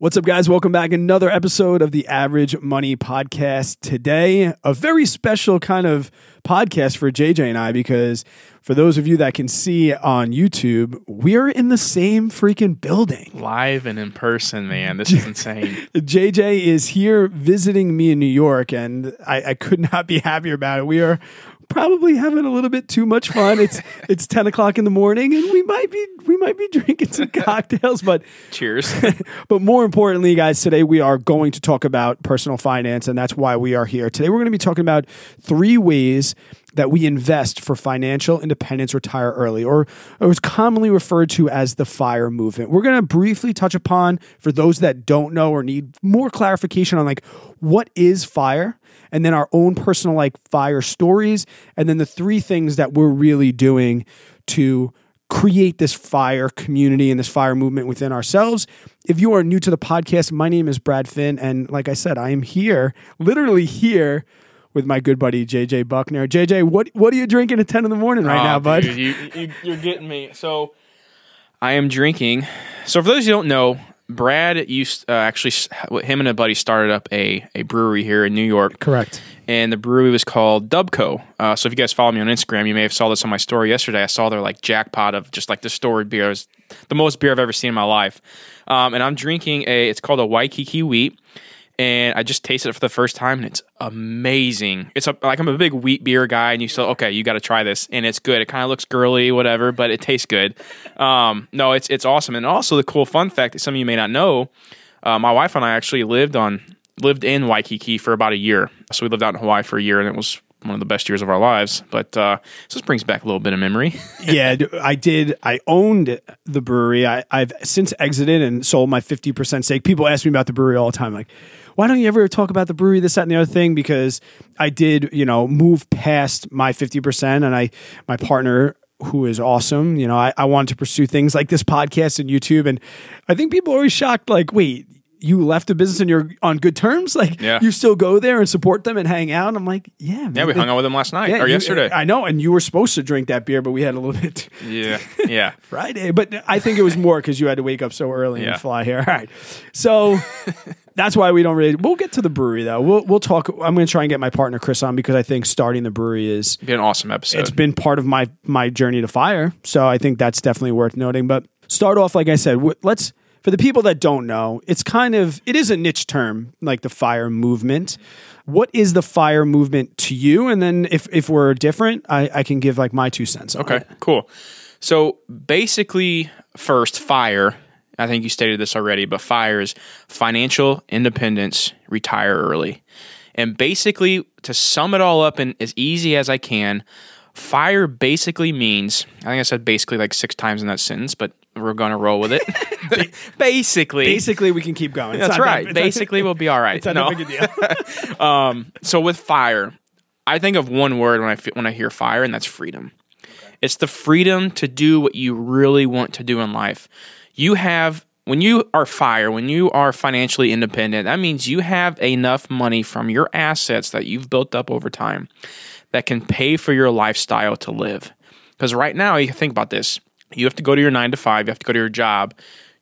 What's up, guys? Welcome back. Another episode of the Average Money Podcast. Today, a very special kind of podcast for JJ and I because for those of you that can see on YouTube, we're in the same freaking building. Live and in person, man. This is insane. JJ is here visiting me in New York, and I, I could not be happier about it. We are probably having a little bit too much fun. It's it's ten o'clock in the morning, and we might be we might be drinking some cocktails. But cheers. but more importantly, guys, today we are going to talk about personal finance, and that's why we are here today. We're going to be talking about three ways that we invest for financial independence, retire early, or, or is commonly referred to as the FIRE movement. We're going to briefly touch upon for those that don't know or need more clarification on like what is FIRE and then our own personal like fire stories, and then the three things that we're really doing to create this fire community and this fire movement within ourselves. If you are new to the podcast, my name is Brad Finn, and like I said, I am here, literally here. With my good buddy JJ Buckner. JJ, what what are you drinking at ten in the morning right oh, now, bud? Dude, you, you, you're getting me. So, I am drinking. So, for those who don't know, Brad used uh, actually him and a buddy started up a, a brewery here in New York. Correct. And the brewery was called Dubco. Uh, so if you guys follow me on Instagram, you may have saw this on my story yesterday. I saw their like jackpot of just like distilled beer. It was the most beer I've ever seen in my life. Um, and I'm drinking a. It's called a Waikiki Wheat and I just tasted it for the first time, and it's amazing. It's a, like I'm a big wheat beer guy, and you say, okay, you got to try this, and it's good. It kind of looks girly, whatever, but it tastes good. Um, no, it's it's awesome, and also the cool fun fact that some of you may not know, uh, my wife and I actually lived on lived in Waikiki for about a year. So we lived out in Hawaii for a year, and it was one of the best years of our lives. But uh, so this brings back a little bit of memory. yeah, I did. I owned the brewery. I, have since exited and sold my fifty percent stake. People ask me about the brewery all the time, like why don't you ever talk about the brewery, this, that, and the other thing? Because I did, you know, move past my 50% and I, my partner who is awesome. You know, I, I wanted to pursue things like this podcast and YouTube. And I think people are always shocked, like, wait, you left a business and you're on good terms. Like yeah. you still go there and support them and hang out. I'm like, yeah, man. Yeah, we hung out with them last night yeah, or you, yesterday. I know, and you were supposed to drink that beer, but we had a little bit. Yeah, yeah. Friday, but I think it was more because you had to wake up so early yeah. and fly here. All right, so that's why we don't really. We'll get to the brewery though. We'll we'll talk. I'm going to try and get my partner Chris on because I think starting the brewery is be an awesome episode. It's been part of my my journey to fire, so I think that's definitely worth noting. But start off, like I said, let's for the people that don't know, it's kind of it is a niche term, like the fire movement. What is the fire movement to you? And then if if we're different, I, I can give like my two cents. okay, it. cool. So basically, first fire. I think you stated this already, but fire is financial independence, retire early. And basically, to sum it all up in as easy as I can, fire basically means I think I said basically like six times in that sentence, but we're going to roll with it. basically, basically, we can keep going. It's That's right. That, basically, we'll be all right. It's not no. big deal. um, so with fire, I think of one word when I when I hear fire, and that's freedom. Okay. It's the freedom to do what you really want to do in life. You have when you are fire, when you are financially independent, that means you have enough money from your assets that you've built up over time that can pay for your lifestyle to live. Because right now, you think about this you have to go to your nine to five, you have to go to your job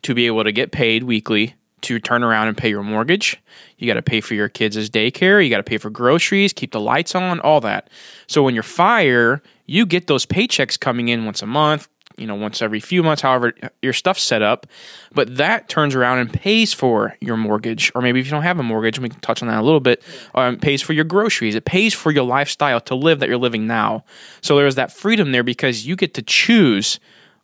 to be able to get paid weekly to turn around and pay your mortgage. You got to pay for your kids' daycare. You got to pay for groceries, keep the lights on, all that. So when you're fire, you get those paychecks coming in once a month, you know, once every few months, however your stuff's set up. But that turns around and pays for your mortgage, or maybe if you don't have a mortgage, we can touch on that a little bit. Um, pays for your groceries. It pays for your lifestyle to live that you're living now. So there's that freedom there because you get to choose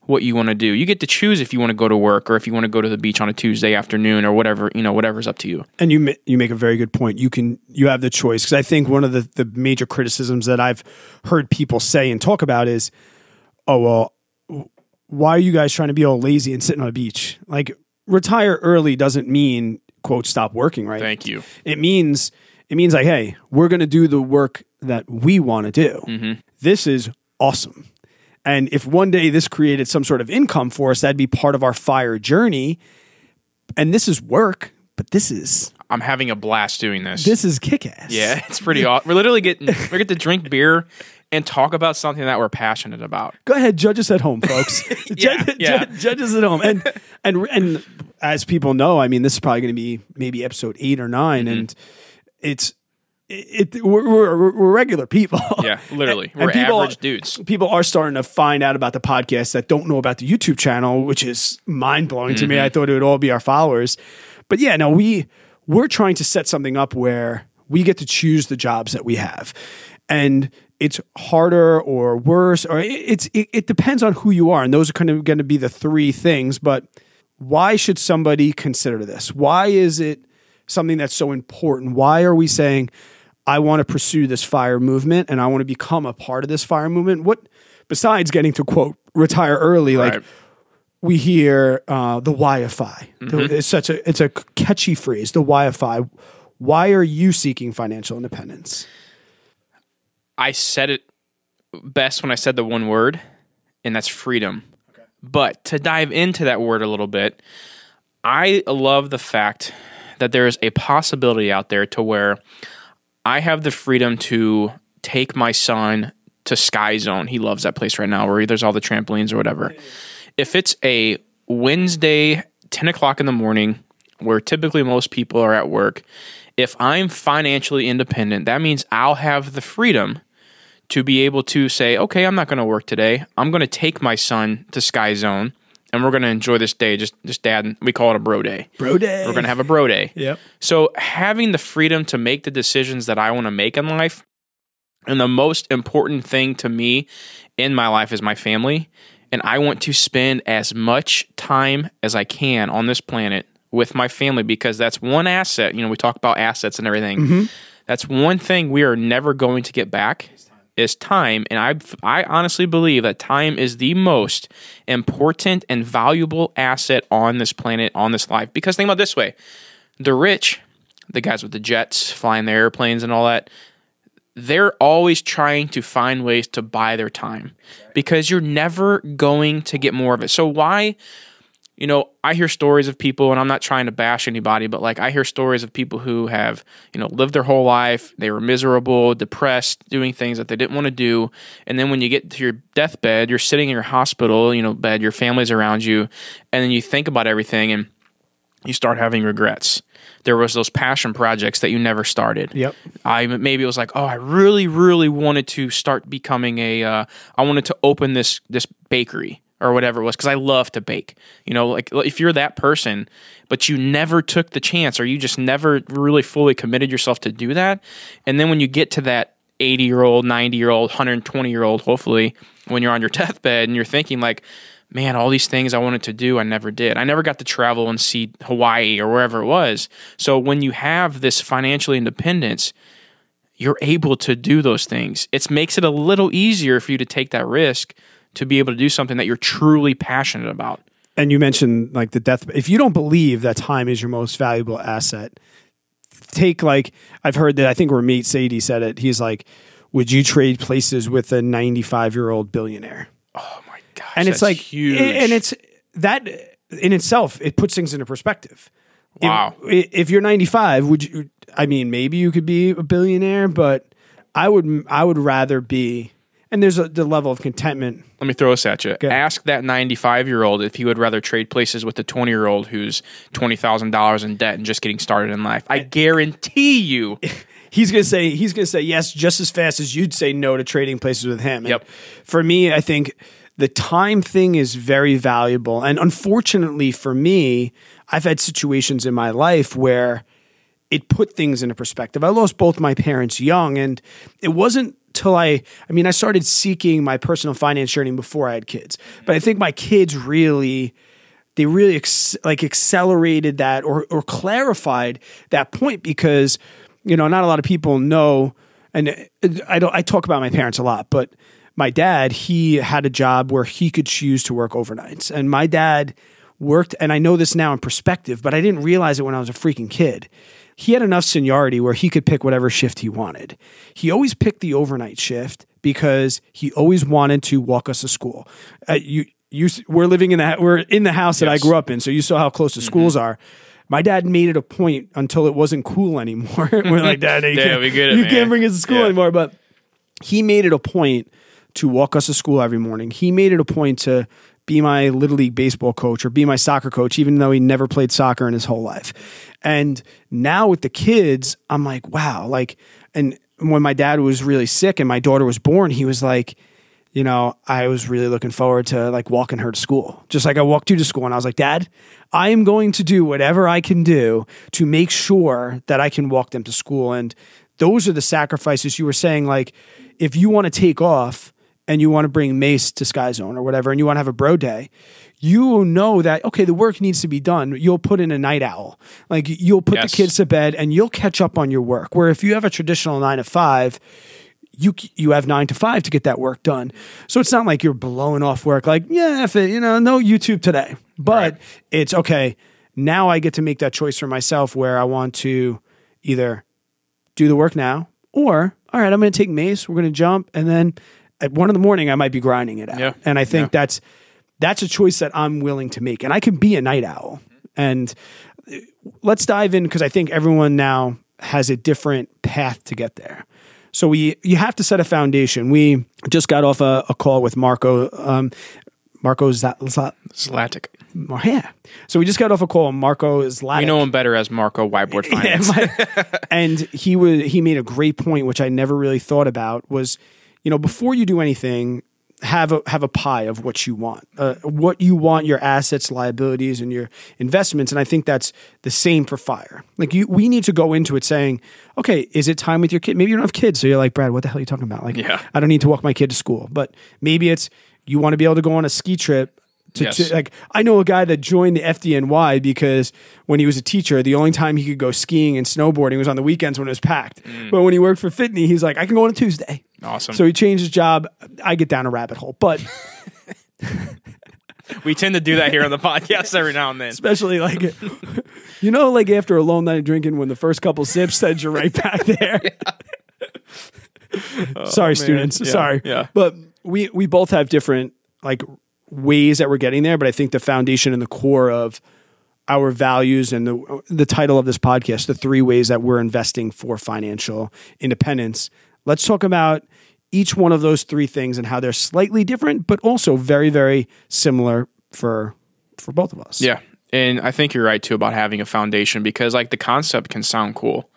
what you want to do. You get to choose if you want to go to work or if you want to go to the beach on a Tuesday afternoon or whatever, you know, whatever's up to you. And you you make a very good point. You can you have the choice cuz I think one of the the major criticisms that I've heard people say and talk about is oh well why are you guys trying to be all lazy and sitting on a beach? Like retire early doesn't mean quote stop working, right? Thank you. It means it means like hey, we're going to do the work that we want to do. Mm-hmm. This is awesome and if one day this created some sort of income for us, that'd be part of our fire journey. And this is work, but this is I'm having a blast doing this. This is kick ass. Yeah, it's pretty awesome. We're literally getting we get to drink beer and talk about something that we're passionate about. Go ahead, judge us at home, folks. Yeah, judge, yeah. judge- judge us at home. And and and as people know, I mean, this is probably going to be maybe episode eight or 9 Mm-hmm. and it's it, we're, we're, we're regular people. Yeah, literally. And we're people- average dudes. People are starting to find out about the podcast that don't know about the YouTube channel, which is mind blowing to me. Mm-hmm. I thought it would all be our followers, but yeah, no, we we're trying to set something up where we get to choose the jobs that we have, and it's harder or worse, or it, it's it, it depends on who you are, and those are kind of going to be the three things. But why should somebody consider this? Why is it something that's so important? Why are we saying? I want to pursue this fire movement and I want to become a part of this fire movement. What, besides getting to quote retire early, like Right. we hear uh, the wi-fi Mm-hmm. It's such a it's a catchy phrase. The wi-fi Why are you seeking financial independence? I said it best when I said the one word, and that's freedom. But to dive into that word a little bit, I love the fact that there is a possibility out there to where I have the freedom to take my son to Sky Zone. He loves that place right now where there's all the trampolines or whatever. If it's a Wednesday, 10 o'clock in the morning, where typically most people are at work, if I'm financially independent, that means I'll have the freedom to be able to say, okay, I'm not going to work today. I'm going to take my son to Sky Zone and we're going to enjoy this day. Just, just dad, we call it a bro day. Bro day. We're going to have a bro day. Yep. So having the freedom to make the decisions that I want to make in life, and the most important thing to me in my life is my family, and I want to spend as much time as I can on this planet with my family because that's one asset. You know, we talk about assets and everything. Mm-hmm. That's one thing we are never going to get back is time and I I honestly believe that time is the most important and valuable asset on this planet on this life. Because think about this way. The rich, the guys with the jets, flying their airplanes and all that, they're always trying to find ways to buy their time. Because you're never going to get more of it. So why you know, I hear stories of people, and I'm not trying to bash anybody, but like I hear stories of people who have, you know, lived their whole life. They were miserable, depressed, doing things that they didn't want to do. And then when you get to your deathbed, you're sitting in your hospital, you know, bed, your family's around you, and then you think about everything and you start having regrets. There was those passion projects that you never started. Yep. I maybe it was like, oh, I really, really wanted to start becoming a. Uh, I wanted to open this this bakery or whatever it was because I love to bake. You know, like if you're that person, but you never took the chance or you just never really fully committed yourself to do that, and then when you get to that 80 year old, 90 year old, 120 year old, hopefully, when you're on your deathbed and you're thinking like. Man, all these things I wanted to do, I never did. I never got to travel and see Hawaii or wherever it was. So, when you have this financial independence, you're able to do those things. It makes it a little easier for you to take that risk to be able to do something that you're truly passionate about. And you mentioned like the death. If you don't believe that time is your most valuable asset, take like I've heard that I think Ramit Sethi said it. He's like, "Would you trade places with a 95 year old billionaire?" Oh my gosh. and it's like huge. and it's that in itself it puts things into perspective If- Wow. if, you're 95 would you i mean maybe you could be a billionaire but i would i would rather be and there's a the level of contentment Let me throw this at you. Okay. Ask that 95 year old if he would rather trade places with the 20 year old who's $20,000 in debt and just getting started in life. I guarantee you. he's gonna say he's gonna say yes just as fast as you'd say no to trading places with him. And Yep. For me, I think the time thing is very valuable, and unfortunately for me, I've had situations in my life where it put things into perspective. I lost both my parents young, and it wasn't till I, I mean, I started seeking my personal finance journey before I had kids. But I think my kids really, they really ex- like accelerated that or or clarified that point because you know not a lot of people know, and I don't. I talk about my parents a lot, but my dad he had a job where he could choose to work overnights, and my dad worked, and I know this now in perspective, but I didn't realize it when I was a freaking kid. He had enough seniority where he could pick whatever shift he wanted. He always picked the overnight shift because he always wanted to walk us to school. Uh, you, you, we're living in that we're in the house that I Yes. Mm-hmm. grew up in, so you saw how close the schools are. My dad made it a point until it wasn't cool anymore. we're like, Dad, you, can't, we get it, you can't bring us to school Yeah. anymore. But he made it a point to walk us to school every morning. He made it a point to be my little league baseball coach or be my soccer coach, even though he never played soccer in his whole life. And now with the kids, I'm like, wow, like, and when my dad was really sick and my daughter was born, he was like, you know, I was really looking forward to like walking her to school. Just like I walked you to school and I was like, Dad, I am going to do whatever I can do to make sure that I can walk them to school. And those are the sacrifices you were saying. Like, if you want to take off and you want to bring Mace to Sky Zone or whatever, and you want to have a bro day, you know that, okay, the work needs to be done. You'll put in a night owl. Like, you'll put Yes. the kids to bed and you'll catch up on your work. Where if you have a traditional nine to five, you you have nine to five to get that work done. So it's not like you're blowing off work. Like yeah, if it, you know, no YouTube today. But Right. it's okay. Now I get to make that choice for myself where I want to either do the work now or all right, I'm going to take Mace. We're going to jump, and then at one in the morning I might be grinding it out. Yeah. And I think Yeah. that's that's a choice that I'm willing to make, and I can be a night owl. And uh, let's dive in because I think everyone now has a different path to get there. So we you have to set a foundation. We just got off a, a call with Marco. Um, Marco Zat, Zlatic. yeah. So we just got off a call. Marco is We know him better as Marco Whiteboard yeah, Finance. my- and he was he made a great point, which I never really thought about. Was you know before you do anything, have a have a pie of what you want, uh, what you want your assets, liabilities, and your investments. And I think that's the same for fire. Like you, we need to go into it saying, okay, is it time with your kid? Maybe you don't have kids, so you're like, Brad, what the hell are you talking about? Like, Yeah. I don't need to walk my kid to school, but maybe it's you want to be able to go on a ski trip. To, Yes. to, like I know a guy that joined the FDNY because when he was a teacher, the only time he could go skiing and snowboarding was on the weekends when it was packed. Mm. But when he worked for FDNY, he's like, I can go on a Tuesday. Awesome. So he changed his job. I get down a rabbit hole, but we tend to do that here on the podcast every now and then. especially like, you know, like after a long night of drinking, when the first couple sips sends you right back there. Sorry, oh, students. Yeah, Sorry. yeah. But we we both have different like ways that we're getting there. But I think the foundation and the core of our values and the the title of this podcast, the three ways that we're investing for financial independence. Let's talk about each one of those three things and how they're slightly different, but also very, very similar for for both of us. Yeah. And I think you're right too about having a foundation because like the concept can sound cool.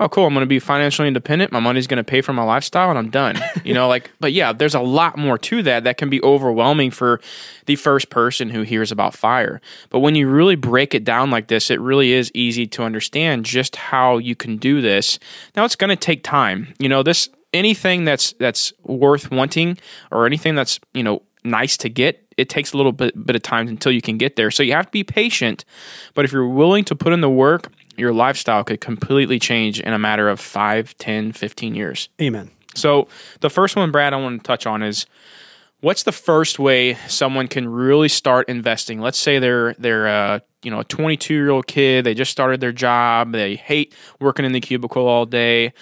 Oh, cool. I'm going to be financially independent. My money's going to pay for my lifestyle and I'm done. You know, like, but yeah, there's a lot more to that that can be overwhelming for the first person who hears about fire. But when you really break it down like this, it really is easy to understand just how you can do this. Now, it's going to take time. You know, this, anything that's, that's worth wanting or anything that's, you know, nice to get, it takes a little bit, bit of time until you can get there. So you have to be patient. But if you're willing to put in the work, your lifestyle could completely change in a matter of 5, 10, 15 years. Amen. So the first one, Brad, I want to touch on is what's the first way someone can really start investing? Let's say they're they're uh, you know a 22 year old kid. They just started their job. They hate working in the cubicle all day.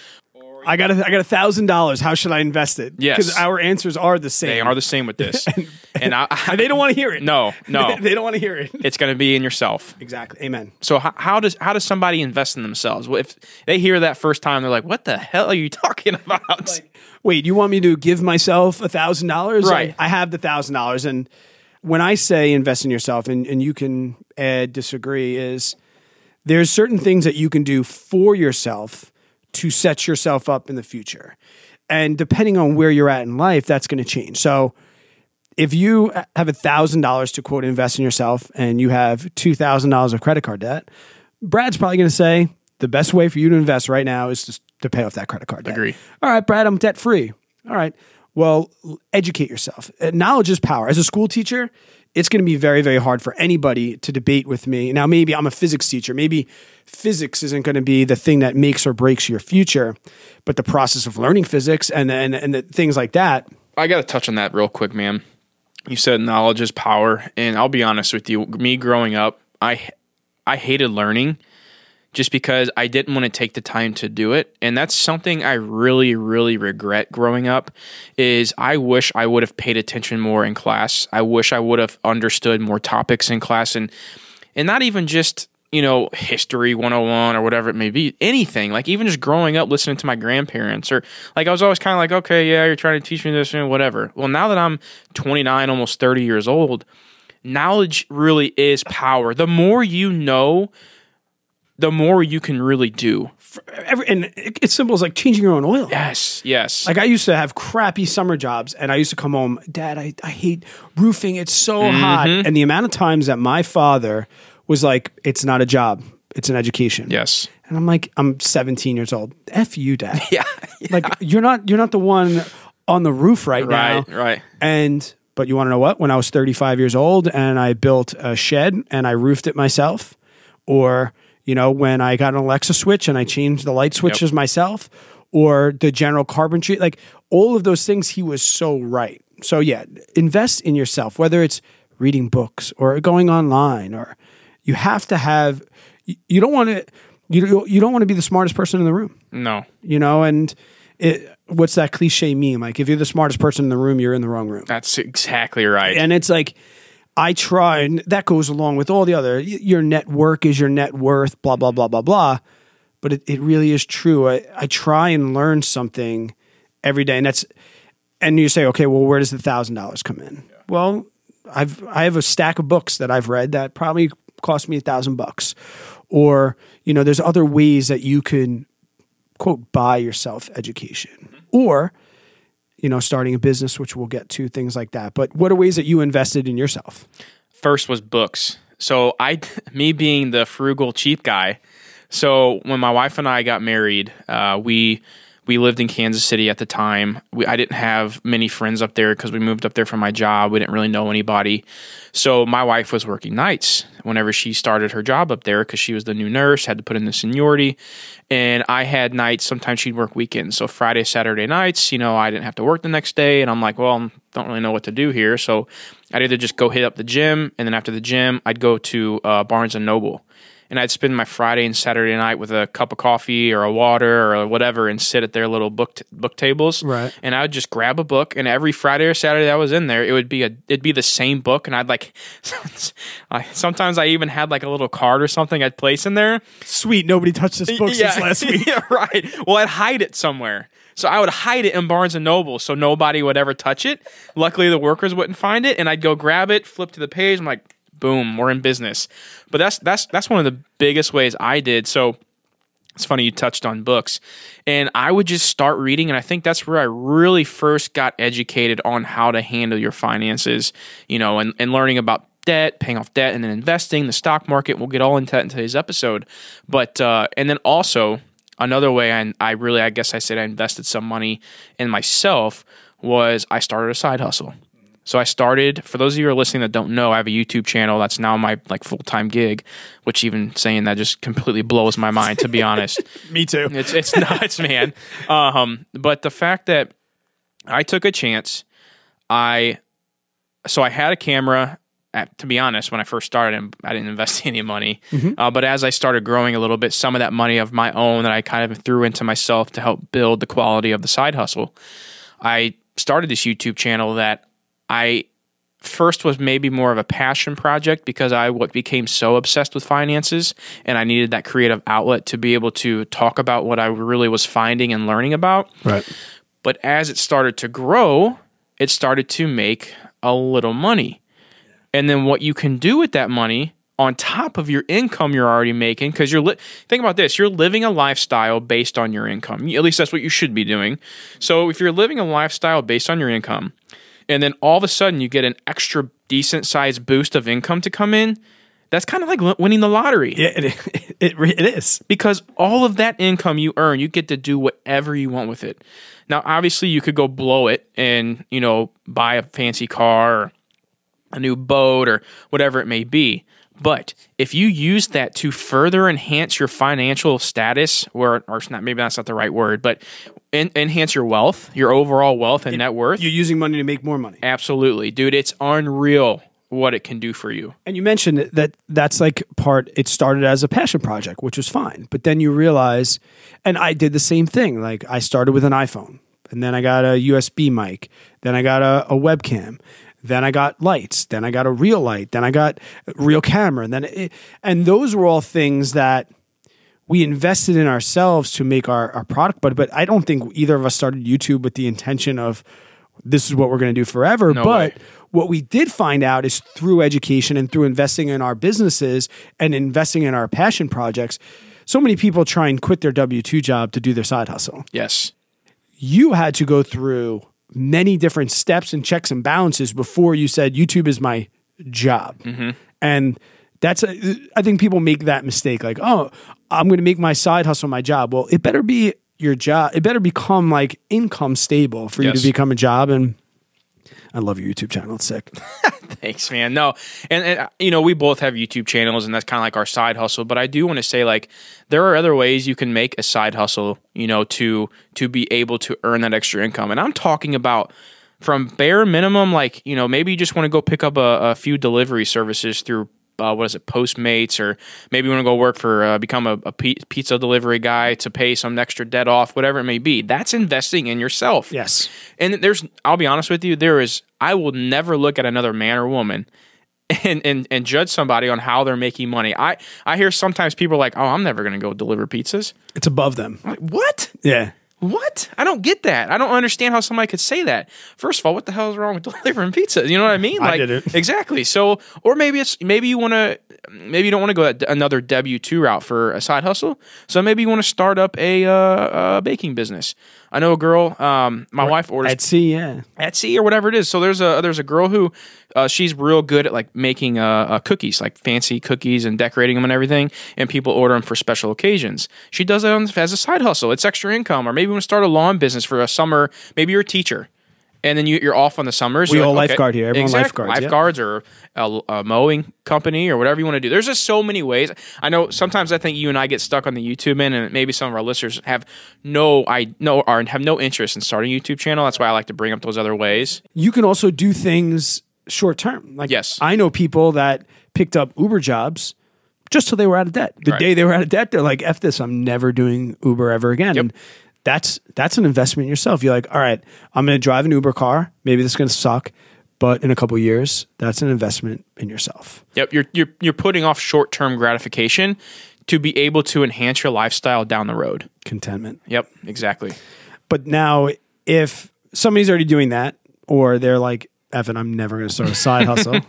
I got a, I got a thousand dollars. How should I invest it? Yes. because our answers are the same. They are the same with this, and I, And they don't want to hear it. no no. they don't want to hear it. It's going to be in yourself. Exactly. Amen. So how, how does how does somebody invest in themselves? Well, if they hear that first time, they're like, "What the hell are you talking about?" Wait, you want me to give myself a thousand dollars? Right. I have the thousand dollars, and when I say invest in yourself, and, and you can add disagree, is there's certain things that you can do for yourself to set yourself up in the future, and depending on where you're at in life, that's going to change. So. If you have a thousand dollars to quote invest in yourself and you have two thousand dollars of credit card debt, Brad's probably going to say the best way for you to invest right now is to, to pay off that credit card debt. Agree. All right, Brad, I'm debt free. All right. Well, educate yourself. Uh, Knowledge is power. As a school teacher, it's going to be very, very hard for anybody to debate with me. Now, maybe I'm a physics teacher. Maybe physics isn't going to be the thing that makes or breaks your future, but the process of learning physics and and, and the things like that. I got to touch on that real quick, man. You said knowledge is power, and I'll be honest with you. Me growing up, I I hated learning just because I didn't want to take the time to do it, and that's something I really, really regret growing up. Is I wish I would have paid attention more in class. I wish I would have understood more topics in class, and and not even just you know, history 101 or whatever it may be, anything, like even just growing up listening to my grandparents or like I was always kind of like, okay, yeah, you're trying to teach me this and whatever. Well, now that I'm 29, almost 30 years old, knowledge really is power. The more you know, the more you can really do. Every, and it's simple as like changing your own oil. Yes, yes. Like I used to have crappy summer jobs and I used to come home, Dad, I, I hate roofing. It's so hot. Mm-hmm. And the amount of times that my father was like, It's not a job, it's an education. yes. And I'm like, I'm 17 years old. F you, Dad. Yeah. Like you're not you're not the one on the roof right, Right, now. right. And but you want to know what? When I was 35 years old and I built a shed and I roofed it myself, or you know when I got an Alexa switch and I changed the light switches myself, or the general carpentry, like all of those things, he was so right. So yeah, invest in yourself, whether it's reading books or going online, or you have to have. You you don't want to. You you don't want to be the smartest person in the room No. you know and it, what's that cliche meme like if you're the smartest person in the room you're in the wrong room That's exactly right. and it's like i try and that goes along with all the other your net work is your net worth blah blah blah blah blah. But it, it really is true. I, I try and learn something every day and that's and you say okay well where does the thousand dollars come in? Well i've i have a stack of books that i've read that probably cost me a thousand bucks. Or you know there's other ways that you can quote buy yourself education. Mm-hmm. Or you know starting a business which we'll get to things like that but what are ways that you invested in yourself First was books. So I, me being the frugal cheap guy. So when my wife and I got married, uh, we we lived in Kansas City at the time. We, I didn't have many friends up there because we moved up there for my job. We didn't really know anybody. So my wife was working nights whenever she started her job up there because she was the new nurse, had to put in the seniority. And I had nights. Sometimes she'd work weekends. So Friday, Saturday nights, you know, I didn't have to work the next day. And I'm like, well, I don't really know what to do here. So I'd either just go hit up the gym, and then after the gym, I'd go to uh, Barnes and Noble and I'd spend my Friday and Saturday night with a cup of coffee or a water or whatever and sit at their little book t- book tables. Right. And I would just grab a book and every Friday or Saturday I was in there, it would be a it'd be the same book and I'd like sometimes I even had like a little card or something I'd place in there. sweet nobody touched this book since last week yeah, right. Well, I'd hide it somewhere. So I would hide it in Barnes and Noble so nobody would ever touch it. Luckily, the workers wouldn't find it, and I'd go grab it, flip to the page. I'm like, boom, we're in business. But that's that's that's one of the biggest ways I did. So it's funny you touched on books, and I would just start reading, and I think that's where I really first got educated on how to handle your finances, you know, and, and learning about debt, paying off debt, and then investing, the stock market. We'll get all into that in today's episode, but uh, and then also another way I, I really, I guess I said I invested some money in myself was I started a side hustle. So I started. For those of you who are listening that don't know, I have a YouTube channel that's now my like full time gig. Which even saying that just completely blows my mind. To be honest, me too it's it's nuts, man. Um, but the fact that I took a chance, I so I had a camera. At, to be honest, when I first started, I didn't invest any money. Uh, but as I started growing a little bit, some of that money of my own that I kind of threw into myself to help build the quality of the side hustle, I started this YouTube channel that I first was maybe more of a passion project because I what became so obsessed with finances and I needed that creative outlet to be able to talk about what I really was finding and learning about. right But as it started to grow, it started to make a little money. And then what you can do with that money on top of your income you're already making because you're li- think about this you're living a lifestyle based on your income at least that's what you should be doing so if you're living a lifestyle based on your income and then all of a sudden you get an extra decent sized boost of income to come in that's kind of like winning the lottery yeah, it, it, it, it is because all of that income you earn, you get to do whatever you want with it. Now, obviously, you could go blow it and you know buy a fancy car, or a new boat, or whatever it may be. But if you use that to further enhance your financial status, or or not maybe that's not the right word, but en- enhance your wealth, your overall wealth and net worth, you're using money to make more money absolutely, dude, it's unreal what it can do for you. And you mentioned that that's like part, it started as a passion project, which was fine. But then you realize, and I did the same thing. Like I started with an iPhone and then I got a USB mic, then I got a, a webcam. Then I got lights. Then I got a real light. Then I got a real camera. And then, it, and those were all things that we invested in ourselves to make our, our product. But, but I don't think either of us started YouTube with the intention of this is what we're going to do forever. No but way. what we did find out is through education and through investing in our businesses and investing in our passion projects, so many people try and quit their W 2 job to do their side hustle. Yes. You had to go through many different steps and checks and balances before you said YouTube is my job. Mm-hmm. And that's, a, I think people make that mistake like, oh, I'm going to make my side hustle my job. Well, it better be your job. It better become like income stable for you to become a job. And I love your YouTube channel. It's sick. Thanks, man. No, and, and you know we both have YouTube channels, and that's kind of like our side hustle. But I do want to say, like, there are other ways you can make a side hustle. You know, to to be able to earn that extra income, and I'm talking about from bare minimum, like you know, maybe you just want to go pick up a, a few delivery services through. Uh, what is it, Postmates, or maybe you want to go work for, uh, become a, a pizza delivery guy to pay some extra debt off, whatever it may be. That's investing in yourself. Yes. And there's, I'll be honest with you, there is, I will never look at another man or woman and, and, and judge somebody on how they're making money. I, I hear sometimes people are like, oh, I'm never going to go deliver pizzas. It's above them. Like, what? Yeah. What? I don't get that. I don't understand how somebody could say that. First of all, what the hell is wrong with delivering pizza? You know what I mean? I didn't. Exactly. So, or maybe it's maybe you want to, maybe you don't want to go another W two route for a side hustle. So maybe you want to start up a, uh, a baking business. I know a girl. Um, my wife orders Etsy, yeah. Etsy or whatever it is. So there's a there's a girl who uh, she's real good at like making uh, uh, cookies, like fancy cookies and decorating them and everything. And people order them for special occasions. She does that on, as a side hustle. It's extra income. Or maybe you want to start a lawn business for a summer. Maybe you're a teacher. And then you, you're off on the summers. We You're all like, okay, lifeguard here. Everyone exactly, lifeguards, yeah. lifeguards or a, a mowing company or whatever you want to do. There's just so many ways. I know sometimes I think you and I get stuck on the YouTube end, and maybe some of our listeners have no I no or have no interest in starting a YouTube channel. That's why I like to bring up those other ways. You can also do things short term. Like Yes. I know people that picked up Uber jobs just till they were out of debt. The Right. day they were out of debt, they're like, F this, I'm never doing Uber ever again. And that's that's an investment in yourself. You're like, all right, I'm gonna drive an Uber car. Maybe this is gonna suck, but in a couple years, that's an investment in yourself. Yep, you're you're you're putting off short term gratification to be able to enhance your lifestyle down the road. Contentment. Yep, exactly. But now, if somebody's already doing that, or they're like, Evan, I'm never going to start a side hustle,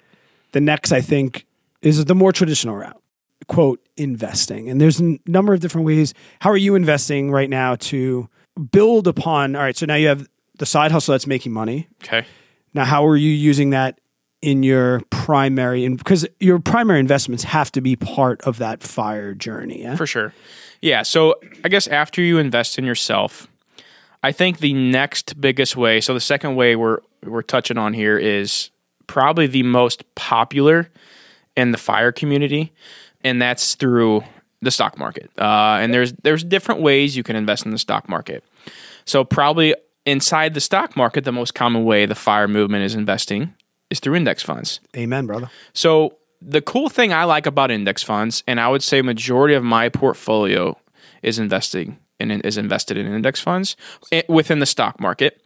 the next, I think, is the more traditional route quote, investing. And there's a number of different ways. How are you investing right now to build upon? All right, so now you have the side hustle that's making money. Okay. Now, how are you using that in your primary? And because your primary investments have to be part of that fire journey. Yeah? For sure. Yeah. So I guess after you invest in yourself, I think the next biggest way, so the second way we're we're touching on here is probably the most popular in the fire community, and that's through the stock market. Uh, and there's there's different ways you can invest in the stock market. So probably inside the stock market, the most common way the fire movement is investing is through index funds. Amen, brother. So the cool thing I like about index funds, and I would say majority of my portfolio is investing in is invested in index funds eh, within the stock market.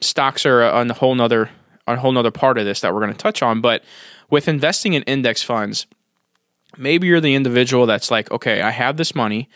Stocks are on a whole nother a whole nother part of this that we're going to touch on, but with investing in index funds, maybe you're the individual that's like, okay, I have this money,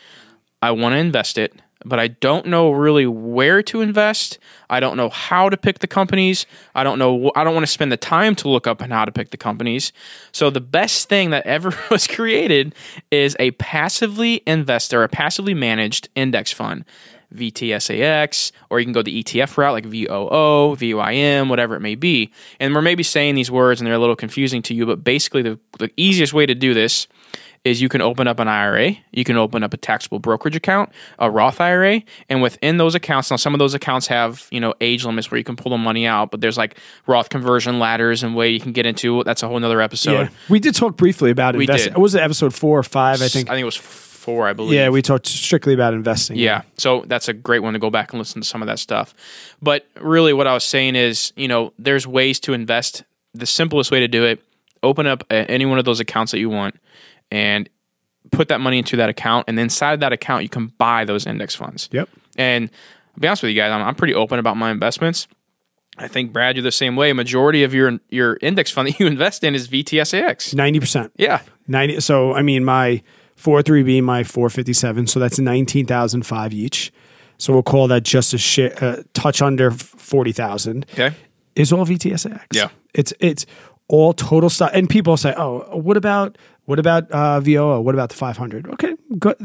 I want to invest it, but I don't know really where to invest. I don't know how to pick the companies. I don't know. I don't want to spend the time to look up on how to pick the companies. So the best thing that ever was created is a passively investor, a passively managed index fund. VTSAX, or you can go the ETF route like VOO, VYM, whatever it may be. And we're maybe saying these words and they're a little confusing to you, but basically the, the easiest way to do this is you can open up an IRA, you can open up a taxable brokerage account, a Roth IRA, and within those accounts, now some of those accounts have you know age limits where you can pull the money out, but there's like Roth conversion ladders and way you can get into. That's a whole nother episode. Yeah. We did talk briefly about investing. did. Was it episode four or five? I think. I think it was four, I believe. Yeah, we talked strictly about investing. Yeah. So that's a great one to go back and listen to some of that stuff. But really, what I was saying is, you know, there's ways to invest. The simplest way to do it, open up any one of those accounts that you want and put that money into that account. And inside that account, you can buy those index funds. Yep. And I'll be honest with you guys, I'm, I'm pretty open about my investments. I think Brad, you're the same way. Majority of your your index fund that you invest in is VTSAX. Ninety percent. Yeah, ninety. So I mean, my four three B, my four fifty seven. So that's nineteen thousand five each. So we'll call that just a shit, uh, touch under forty thousand. Okay. Is all VTSAX. Yeah. It's it's all total stock. And people say, oh, what about what about uh, VOA? What about the 500? Okay, good.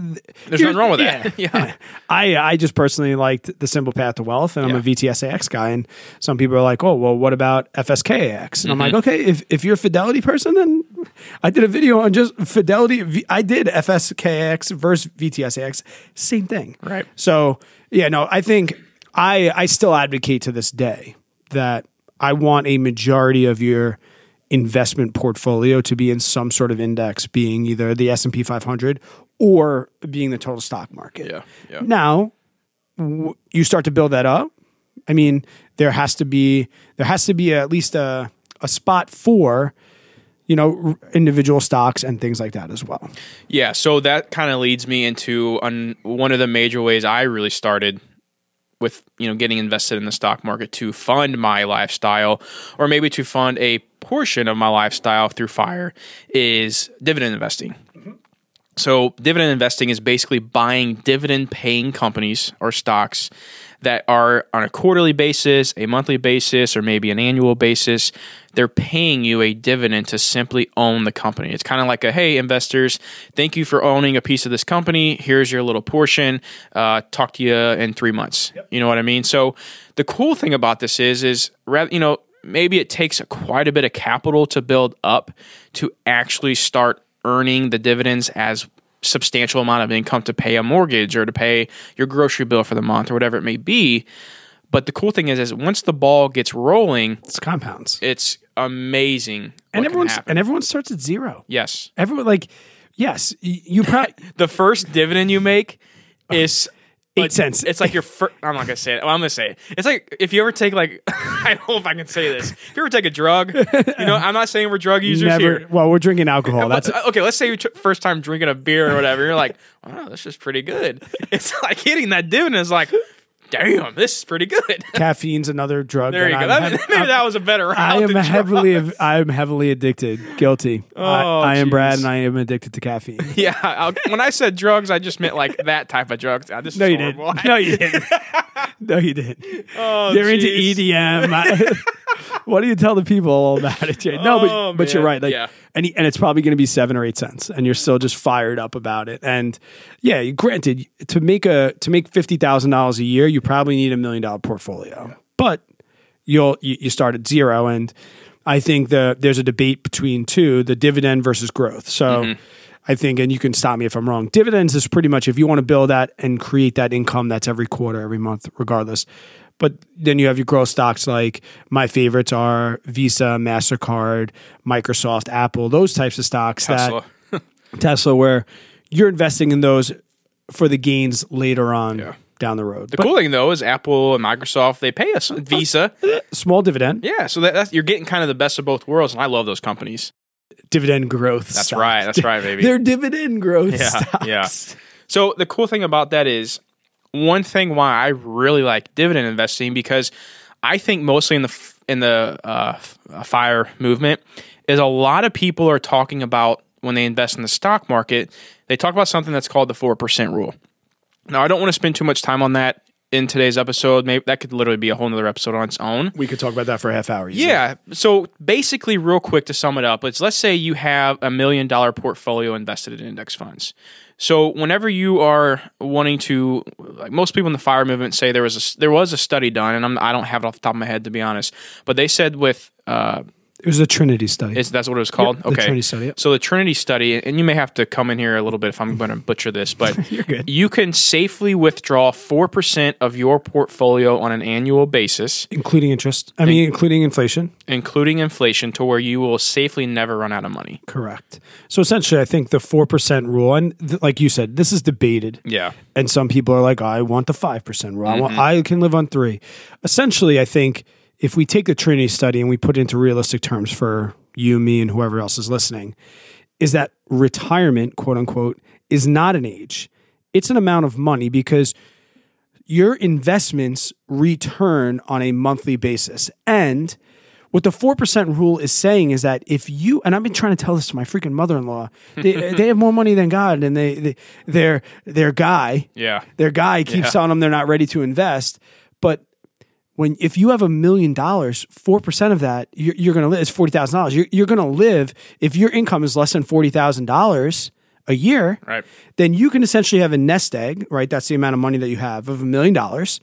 There's nothing wrong with that. Yeah. yeah. I I just personally liked the simple path to wealth, and I'm a VTSAX guy. And some people are like, oh, well, what about FSKAX? And mm-hmm. I'm like, mm-hmm. okay, if if you're a Fidelity person, then I did a video on just Fidelity. I did FSKAX versus VTSAX, same thing. Right. So yeah, no, I think I I still advocate to this day that I want a majority of your investment portfolio to be in some sort of index, being either the S and P 500 or being the total stock market. Yeah. yeah. Now, w- you start to build that up. I mean, there has to be there has to be at least a a spot for you know individual stocks and things like that as well. Yeah, so that kind of leads me into un- one of the major ways I really started with you know getting invested in the stock market to fund my lifestyle or maybe to fund a portion of my lifestyle through fire is dividend investing. So dividend investing is basically buying dividend paying companies or stocks that are on a quarterly basis, a monthly basis, or maybe an annual basis. They're paying you a dividend to simply own the company. It's kind of like a hey, investors, thank you for owning a piece of this company. Here's your little portion. Uh, talk to you in three months. Yep. You know what I mean? So the cool thing about this is, is rather, you know, maybe it takes quite a bit of capital to build up to actually start earning the dividends as substantial amount of income to pay a mortgage or to pay your grocery bill for the month or whatever it may be. But the cool thing is, is once the ball gets rolling, it's compounds. It's amazing, and everyone and everyone starts at zero. Yes, everyone like yes, you probably the first dividend you make is eight cents. It's like your first. I'm not gonna say it. Well, I'm gonna say it. It's like if you ever take like I don't know if I can say this. If you ever take a drug, you know, I'm not saying we're drug users Never, here. Well, we're drinking alcohol. That's uh, okay. Let's say you first time drinking a beer or whatever. You're like, wow, this is pretty good. It's like hitting that dividend is like damn, this is pretty good. Caffeine's another drug. There you go. That, maybe that was a better route. I am heavily, I am heavily addicted. Guilty. Oh, I, I am Brad, and I am addicted to caffeine. Yeah. I'll, when I said drugs, I just meant like that type of drugs. Ah, this no, you didn't. No, you didn't. no, you didn't. Oh, You're geez. into EDM. what do you tell the people all about it, Jay? No, but oh, but you're right. Like, yeah. And and it's probably going to be seven or eight cents, and you're still just fired up about it. And yeah, granted, to make a to make fifty thousand dollars a year, you probably need a million dollar portfolio, but you'll you, you start at zero, and I think the there's a debate between two: the dividend versus growth. So. Mm-hmm. I think, and you can stop me if I'm wrong. Dividends is pretty much if you want to build that and create that income that's every quarter, every month, regardless. But then you have your growth stocks like my favorites are Visa, MasterCard, Microsoft, Apple, those types of stocks Tesla. that Tesla, where you're investing in those for the gains later on. Yeah. Down the road. The but, cool thing though is Apple and Microsoft they pay us oh, Visa small dividend. Yeah, so that, that's, you're getting kind of the best of both worlds, and I love those companies. Dividend growth. That's stocks. right. That's right, baby. They're dividend growth. Yeah, stocks. yeah. So the cool thing about that is one thing why I really like dividend investing because I think mostly in the in the uh, fire movement is a lot of people are talking about when they invest in the stock market. They talk about something that's called the four percent rule. Now, I don't want to spend too much time on that in today's episode. Maybe that could literally be a whole other episode on its own. We could talk about that for a half hour. Yeah. So basically, real quick to sum it up, it's let's say you have a million dollar portfolio invested in index funds. So whenever you are wanting to, like most people in the fire movement say there was a there was a study done, and I'm, I do not have it off the top of my head to be honest, but they said with uh, it was a Trinity study. Is that's what it was called? Yep, okay. Trinity study. Yep. So the Trinity study, and you may have to come in here a little bit if I'm going to butcher this, but You're good. you can safely withdraw four percent of your portfolio on an annual basis, including interest. I mean, including inflation, including inflation, to where you will safely never run out of money. Correct. So essentially, I think the four percent rule, and th- like you said, this is debated. Yeah. And some people are like, I want the five percent rule. Mm-hmm. I, want, I can live on three. Essentially, I think if we take the Trinity study and we put it into realistic terms for you, me, and whoever else is listening, is that retirement, quote unquote, is not an age. It's an amount of money because your investments return on a monthly basis. And what the 4% rule is saying is that if you, and I've been trying to tell this to my freaking mother in law, they, they have more money than God and they, they, their, their guy, Yeah. their guy keeps Yeah. telling them they're not ready to invest. When if you have a million dollars, four percent of that you're, you're going to live. It's forty thousand dollars. You're, you're going to live if your income is less than forty thousand dollars a year. Right. Then you can essentially have a nest egg. Right. That's the amount of money that you have of a million dollars.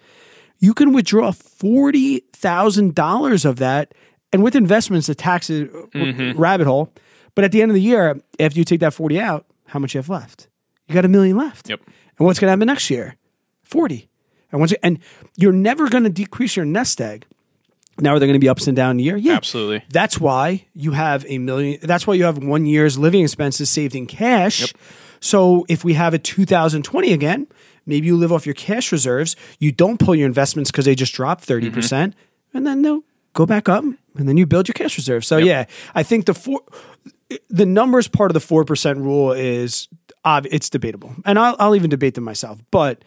You can withdraw forty thousand dollars of that, and with investments, the tax is Mm-hmm. rabbit hole. But at the end of the year, after you take that forty out, how much you have left? You got a million left. Yep. And what's going to happen next year? 40. And once and you're never going to decrease your nest egg. Now are there going to be ups and downs in the year? Yeah. Absolutely. That's why you have a million that's why you have 1 year's living expenses saved in cash. So if we have a 2020 again, maybe you live off your cash reserves, you don't pull your investments cuz they just dropped mm-hmm. 30%, percent and then they'll go back up and then you build your cash reserves. So yeah, I think the four the numbers part of the 4% rule is it's debatable. And I'll, I'll even debate them myself, but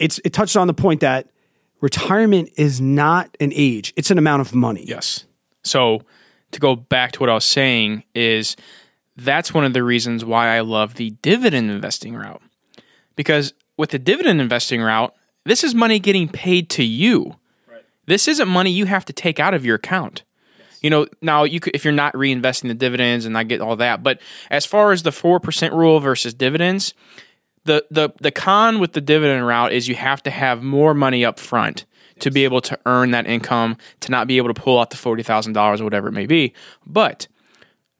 it's it touched on the point that retirement is not an age; it's an amount of money. Yes. So to go back to what I was saying is that's one of the reasons why I love the dividend investing route. Because with the dividend investing route, this is money getting paid to you. This isn't money you have to take out of your account. You know, now you could if you're not reinvesting the dividends and I get all that, but as far as the 4% rule versus dividends, the the the con with the dividend route is you have to have more money up front to be able to earn that income, to not be able to pull out the forty thousand dollars or whatever it may be. But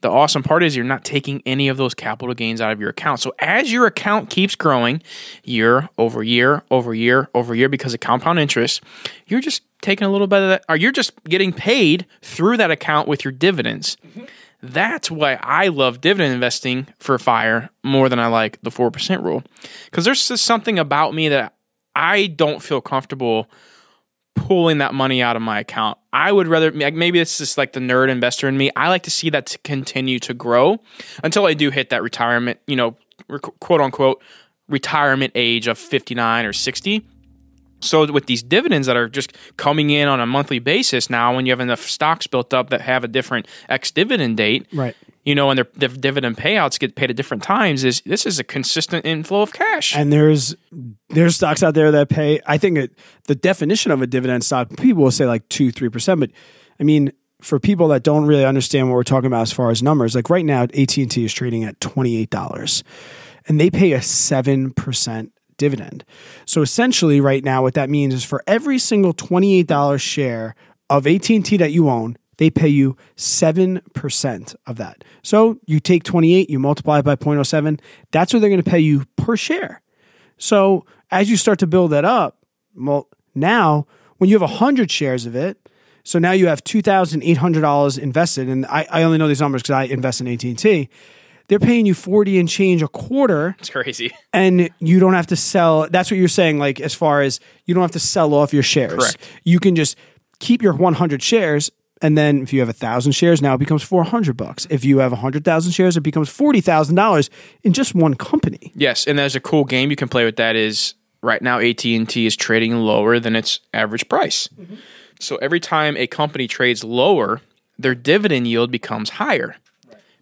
the awesome part is you're not taking any of those capital gains out of your account. So as your account keeps growing year over year over year over year because of compound interest, you're just taking a little bit of that, or you're just getting paid through that account with your dividends. Mm-hmm. That's why I love dividend investing for fire more than I like the 4% rule. Because there's just something about me that I don't feel comfortable pulling that money out of my account. I would rather, maybe it's just like the nerd investor in me. I like to see that to continue to grow until I do hit that retirement, you know, quote unquote, retirement age of 59 or 60. So with these dividends that are just coming in on a monthly basis now, when you have enough stocks built up that have a different ex dividend date, Right. You know, and their, their dividend payouts get paid at different times. Is this is a consistent inflow of cash? And there's there's stocks out there that pay. I think it, the definition of a dividend stock, people will say like two, three percent. But I mean, for people that don't really understand what we're talking about as far as numbers, like right now, AT and T is trading at twenty eight dollars, and they pay a seven percent dividend. So essentially, right now, what that means is for every single twenty eight dollars share of AT and T that you own, they pay you 7% of that. So you take 28, you multiply it by 0.07, that's what they're going to pay you per share. So as you start to build that up, well, now when you have 100 shares of it, so now you have $2,800 invested, and I, I only know these numbers because I invest in AT&T. They're paying you 40 and change a quarter it's crazy. and you don't have to sell that's what you're saying like as far as you don't have to sell off your shares Correct. you can just keep your 100 shares and then if you have a thousand shares now it becomes 400 bucks if you have 100000 shares it becomes $40000 in just one company Yes, and there's a cool game you can play with that is right now AT&T is trading lower than its average price. Mm-hmm. So every time a company trades lower, their dividend yield becomes higher.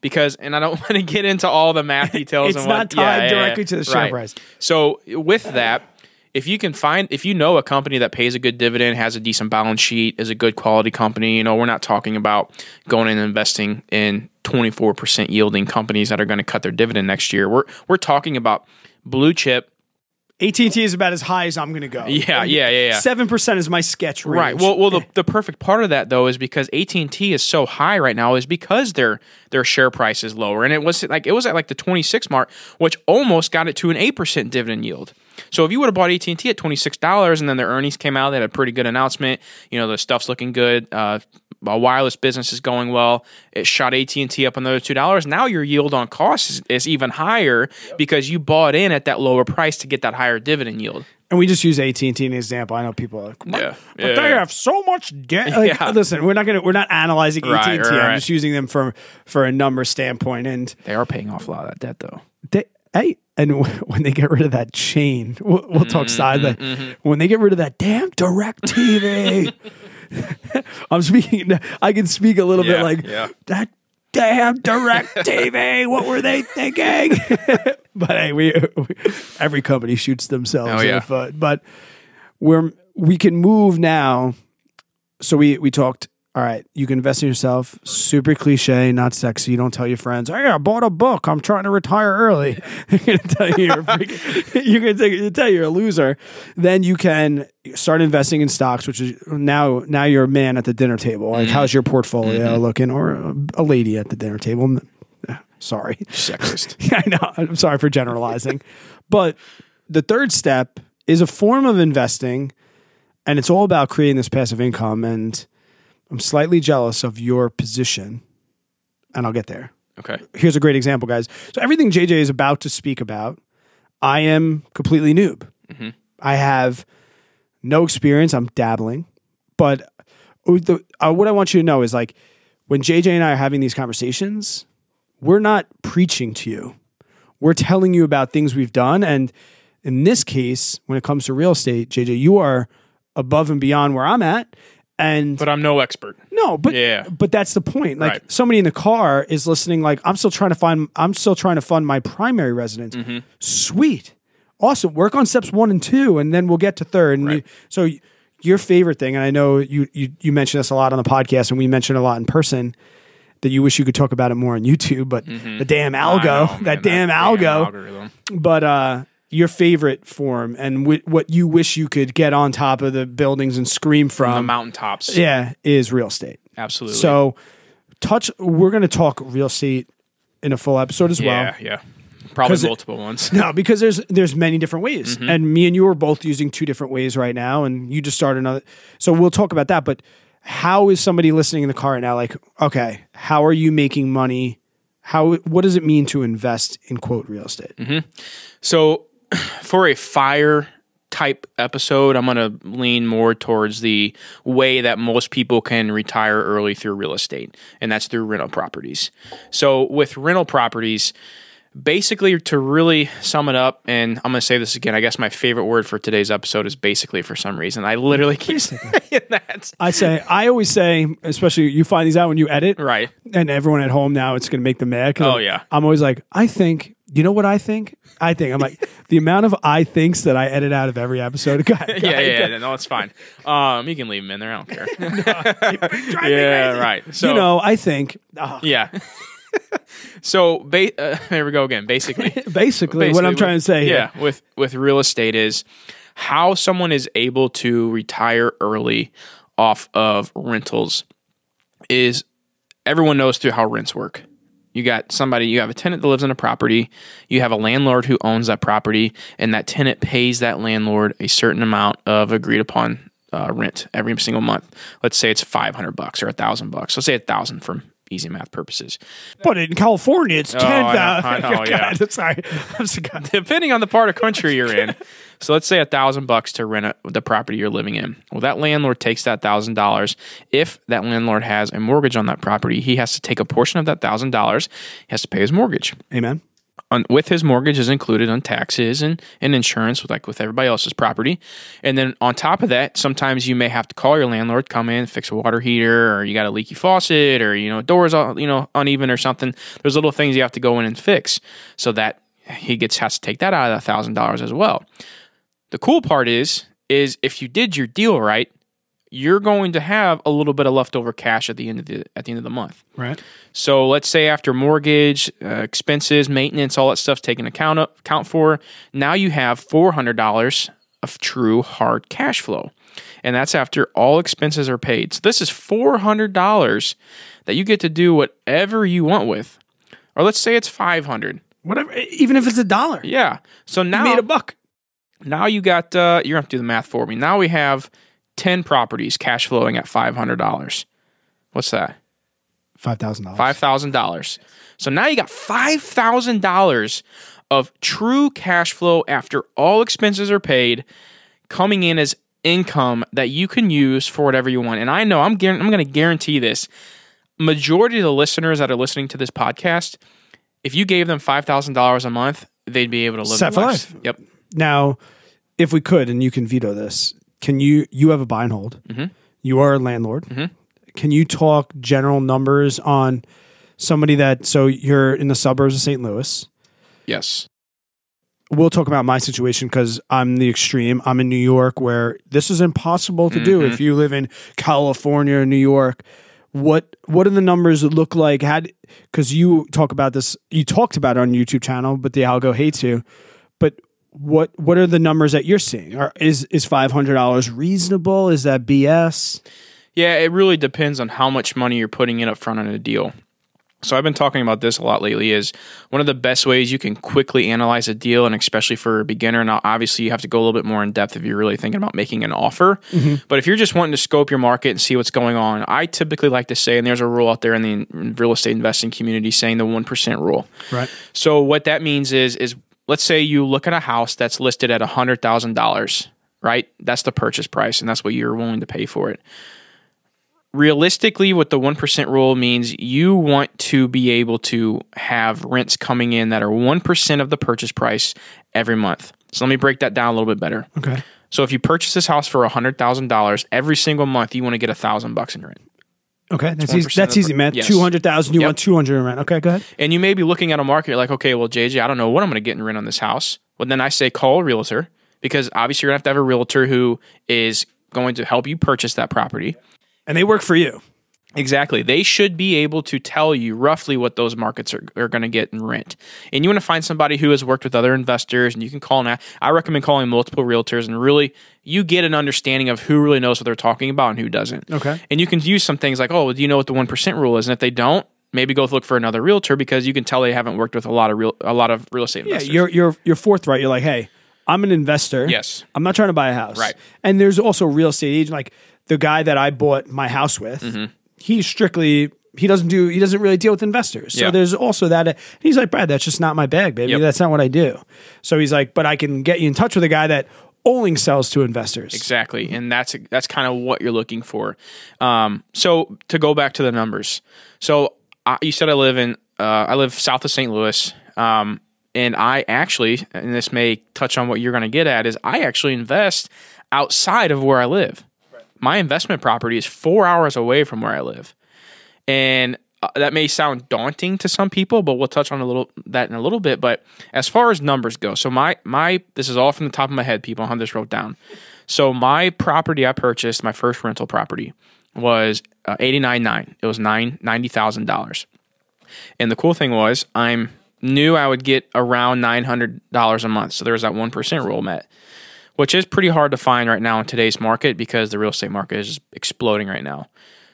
Because and I don't want to get into all the math details It's and not what, tied directly to the share price. So with that, if you can find if you know a company that pays a good dividend, has a decent balance sheet, is a good quality company, you know, we're not talking about going and investing in 24% yielding companies that are going to cut their dividend next year. We're we're talking about blue chip AT&T is about as high as I'm going to go. Yeah, yeah, yeah, yeah. 7% is my sketch range. Right. Well, well, the, the perfect part of that though is because AT and T is so high right now is because their their share price is lower, and it was like it was at like the twenty six mark, which almost got it to an eight percent dividend yield. So if you would have bought AT and T at twenty six dollars, and then their earnings came out, they had a pretty good announcement. You know, the stuff's looking good. Uh, a wireless business is going well. It shot AT and T up another two dollars. Now your yield on cost is, is even higher because you bought in at that lower price to get that higher dividend yield. And we just use AT and T as an example. I know people are like, but, Yeah. but Yeah. they have so much debt. Like, Yeah. Listen, we're not gonna we're not analyzing AT and T. I'm just using them for for a number standpoint. And They are paying off a lot of that debt though. they, hey, And w- when they get rid of that chain, we'll, we'll talk Mm-hmm, side. Like, When they get rid of that damn DirecTV, I'm speaking. I can speak a little bit like yeah. that damn direct TV. What were they thinking? but hey, we, we every company shoots themselves Oh, in yeah. the foot. But we're we can move now. So we we talked. All right, you can invest in yourself. Super cliche, not sexy. You don't tell your friends, "Hey, I bought a book. I'm trying to retire early." You're gonna tell you you're a freaking, you're gonna tell you you're a loser. Then you can start investing in stocks, which is now now you're a man at the dinner table. Like, how's mm-hmm. your portfolio mm-hmm. looking, or a, a lady at the dinner table? Sorry, Sexist. yeah, I know. I'm sorry for generalizing. but the third step is a form of investing, and it's all about creating this passive income. And I'm slightly jealous of your position, and I'll get there. Okay. Here's a great example, guys. So, everything JJ is about to speak about, I am completely noob. I have no experience. I'm dabbling. But the, uh, what I want you to know is like when JJ and I are having these conversations, we're not preaching to you. We're telling you about things we've done. And in this case, when it comes to real estate, JJ, you are above and beyond where I'm at. And But I'm no expert. no, but Yeah. but that's the point. Like Right. somebody in the car is listening. Like I'm still trying to find. I'm still trying to fund my primary residence. Mm-hmm. Sweet, awesome. Work on steps one and two, and then we'll get to third. And you, so your favorite thing, and I know you you you mention this a lot on the podcast, and we mentioned a lot in person. That you wish you could talk about it more on YouTube, but the damn Mm-hmm. Algo, know, that man, damn algo. algorithm. But uh, your favorite form and wi- what you wish you could get on top of the buildings and scream from, the mountaintops. yeah, is real estate. Absolutely. So, touch. We're going to talk real estate in a full episode as yeah, well. yeah. Probably 'Cause it- multiple ones. No, because there's there's many different ways, Mm-hmm. and me and you are both using two different ways right now, and you just started another. So we'll talk about that. But how is somebody listening in the car right now? Like, okay, how are you making money? How what does it mean to invest in quote real estate? Mm-hmm. So, for a fire type episode, I'm going to lean more towards the way that most people can retire early through real estate, and that's through rental properties. So, with rental properties, basically to really sum it up, and I'm going to say this again, I guess my favorite word for today's episode is basically for some reason. I literally keep saying that. I say I always say, especially you find these out when you edit, Right. and everyone at home now it's going to make them mad. Oh, I'm- yeah. I'm always like, I think. You know what I think? I think I'm like the amount of I thinks that I edit out of every episode. Go ahead, go Yeah, yeah, yeah, no, it's fine. Um, you can leave them in there. I don't care. Me yeah, right. So you know, I think. oh, Yeah. so ba- uh, there we go again. Basically, basically, what I'm trying to say. here. yeah, with with real estate is how someone is able to retire early off of rentals is everyone knows through how rents work. You got somebody, you have a tenant that lives in a property, you have a landlord who owns that property, and that tenant pays that landlord a certain amount of agreed upon uh, rent every single month. Let's say it's five hundred bucks or a thousand bucks. Let's say a thousand for easy math purposes. But in California, it's ten Oh, I know. I know, yeah. Sorry, depending on the part of country you're in. So let's say a thousand bucks to rent a, the property you're living in. Well, that landlord takes that thousand dollars. If that landlord has a mortgage on that property, he has to take a portion of that thousand dollars. He has to pay his mortgage. Amen. On, with his mortgage is included on taxes and, and insurance, with like with everybody else's property. And then on top of that, sometimes you may have to call your landlord, come in, fix a water heater, or you got a leaky faucet, or you know doors all you know uneven or something. There's little things you have to go in and fix, so that he gets has to take that out of that thousand dollars as well. The cool part is is if you did your deal right, you're going to have a little bit of leftover cash at the end of the at the end of the month. Right. So let's say after mortgage, uh, expenses, maintenance, all that stuff's taken account of, account for. Now you have four hundred dollars of true hard cash flow, and that's after all expenses are paid. So this is four hundred dollars that you get to do whatever you want with, or let's say it's five hundred. Whatever. Even if it's a dollar, Yeah. So now you made a buck. Now you got uh, you're gonna have to do the math for me. Now we have ten properties cash flowing at five hundred dollars. What's that? Five thousand dollars. Five thousand dollars. So now you got five thousand dollars of true cash flow after all expenses are paid, coming in as income that you can use for whatever you want. And I know I'm I'm going to guarantee this. Majority of the listeners that are listening to this podcast, if you gave them five thousand dollars a month, they'd be able to live Set for lives. life. Yep. Now, if we could, and you can veto this, can you? You have a buy and hold. Mm-hmm. You are a landlord. Can you talk general numbers on somebody that? So you're in the suburbs of St. Louis. Yes. We'll talk about my situation because I'm the extreme. I'm in New York, where this is impossible to do. If you live in California or New York, what what do the numbers that look like? Had because you talk about this, you talked about it on YouTube channel, but the algo hates you. But what what are the numbers that you're seeing? Are, is is five hundred dollars reasonable? Is that BS? Yeah, it really depends on how much money you're putting in up front on a deal. So I've been talking about this a lot lately is one of the best ways you can quickly analyze a deal and especially for a beginner. Now obviously you have to go a little bit more in depth if you're really thinking about making an offer. Mm-hmm. But if you're just wanting to scope your market and see what's going on, I typically like to say and there's a rule out there in the real estate investing community saying the 1% rule. Right. So what that means is is let's say you look at a house that's listed at hundred thousand dollars, right? That's the purchase price, and that's what you're willing to pay for it. Realistically, what the one percent rule means, you want to be able to have rents coming in that are one percent of the purchase price every month. So let me break that down a little bit better. Okay. So if you purchase this house for hundred thousand dollars every single month, you want to get a thousand bucks in rent. Okay. That's easy. That's easy, man. yes. Two hundred thousand. You Yep. want two hundred in rent. Okay. Go ahead. And you may be looking at a market, you're like, okay, well, JJ, I don't know what I'm going to get in rent on this house. Well, then I say call a realtor because obviously you're going to have to have a realtor who is going to help you purchase that property. And they work for you. Exactly. They should be able to tell you roughly what those markets are, are going to get in rent. And you want to find somebody who has worked with other investors and you can call now. I recommend calling multiple realtors and really you get an understanding of who really knows what they're talking about and who doesn't. Okay. And you can use some things like, oh, well, do you know what the 1% rule is? And if they don't, maybe go look for another realtor because you can tell they haven't worked with a lot of real a lot of real estate Yeah, you're you're you're forthright. You're like, hey, I'm an investor. Yes. I'm not trying to buy a house. Right. And there's also real estate agent, like the guy that I bought my house with. Mm-hmm. He's strictly he doesn't do he doesn't really deal with investors. So Yeah. there's also that. He's like, Brad, that's just not my bag, baby. Yep. That's not what I do. So he's like, but I can get you in touch with a guy that only sells to investors. Exactly, and that's that's kind of what you're looking for. Um, so to go back to the numbers, so I, you said I live in uh, I live south of St. Louis, um, and I actually, and this may touch on what you're going to get at, is I actually invest outside of where I live. My investment property is four hours away from where I live, and uh, that may sound daunting to some people, but we'll touch on a little that in a little bit. But as far as numbers go, so my my this is all from the top of my head. People, I have this wrote down. So my property I purchased, my first rental property, was uh, eighty nine nine. It was nine ninety thousand dollars. And the cool thing was, I'm knew I would get around nine hundred dollars a month. So there was that one percent rule met, which is pretty hard to find right now in today's market because the real estate market is exploding right now.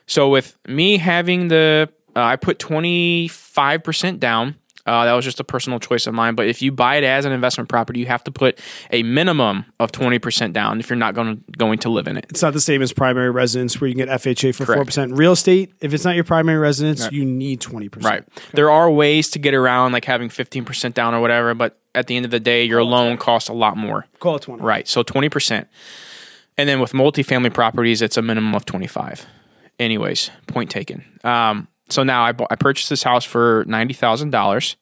So with me having the, uh, I put twenty five percent down. Uh, that was just a personal choice of mine. But if you buy it as an investment property, you have to put a minimum of twenty percent down if you're not going to going to live in it. It's not the same as primary residence where you can get FHA for Correct. four percent. Real estate, if it's not your primary residence, you need twenty percent. Right. There are ways to get around like having 15% down or whatever, but at the end of the day, your loan costs a lot more. Call it twenty. Right. So 20%. And then with multifamily properties, it's a minimum of 25. Anyways, point taken. Um, so now I, bought, I purchased this house for $90,000.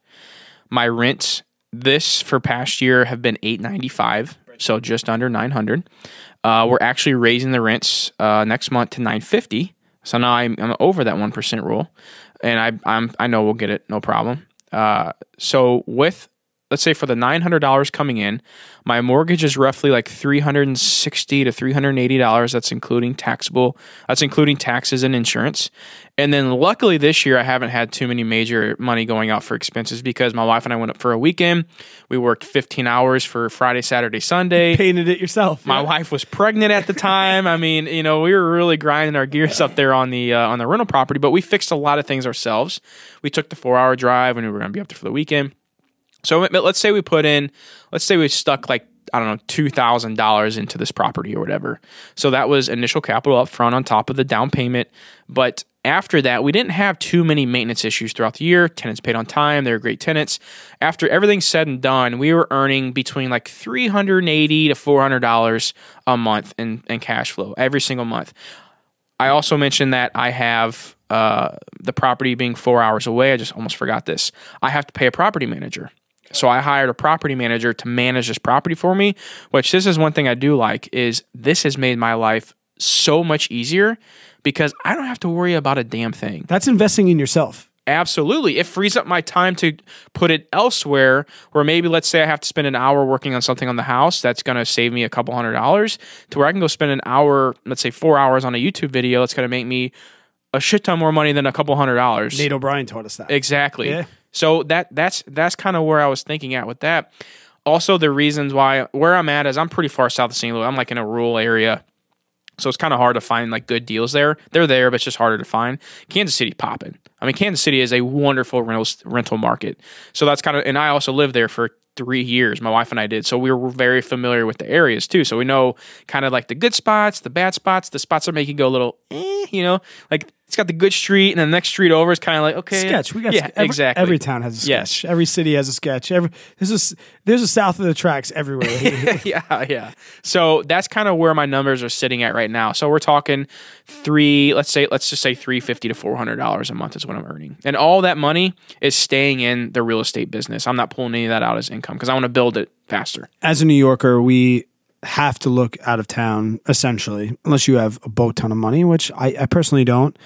My rents this for past year have been 895, so just under 900. Uh, we're actually raising the rents uh, next month to 950. So now I'm, I'm over that 1% rule and I I'm I know we'll get it no problem. Uh, so with let's say for the nine hundred dollars coming in, my mortgage is roughly like three hundred and sixty to three hundred and eighty dollars. That's including taxable. That's including taxes and insurance. And then luckily this year I haven't had too many major money going out for expenses because my wife and I went up for a weekend. We worked fifteen hours for Friday, Saturday, Sunday. Painted it yourself. My wife was pregnant at the time. I mean, you know, we were really grinding our gears up there on the uh, on the rental property, but we fixed a lot of things ourselves. We took the four hour drive when we were going to be up there for the weekend. So let's say we put in, let's say we stuck like I don't know two thousand dollars into this property or whatever. So that was initial capital up front on top of the down payment. But after that, we didn't have too many maintenance issues throughout the year. Tenants paid on time; they were great tenants. After everything's said and done, we were earning between like 380 to four hundred dollars a month in, in cash flow every single month. I also mentioned that I have uh, the property being four hours away. I just almost forgot this. I have to pay a property manager. So I hired a property manager to manage this property for me, which this is one thing I do like is this has made my life so much easier because I don't have to worry about a damn thing. That's investing in yourself. Absolutely. It frees up my time to put it elsewhere where maybe let's say I have to spend an hour working on something on the house that's going to save me a couple hundred dollars to where I can go spend an hour, let's say 4 hours on a YouTube video that's going to make me a shit ton more money than a couple hundred dollars. Nate O'Brien taught us that. Exactly. Yeah. So that that's that's kind of where I was thinking at with that. Also, the reasons why where I'm at is I'm pretty far south of St. Louis. I'm like in a rural area. So it's kind of hard to find like good deals there. They're there, but it's just harder to find. Kansas City popping. I mean, Kansas City is a wonderful rental rental market. So that's kind of, and I also lived there for three years. My wife and I did, so we were very familiar with the areas too. So we know kind of like the good spots, the bad spots, the spots that make you go a little, eh, you know, like it's got the good street, and the next street over is kind of like okay, sketch. We got yeah, every, exactly. Every town has a sketch. Yes. Every city has a sketch. Every there's a s- there's a south of the tracks everywhere. yeah, yeah. So that's kind of where my numbers are sitting at right now. So we're talking three, let's say, let's just say three fifty to four hundred dollars a month is what I'm earning, and all that money is staying in the real estate business. I'm not pulling any of that out as income because I want to build it faster. As a New Yorker, we have to look out of town essentially, unless you have a boat ton of money, which I, I personally don't.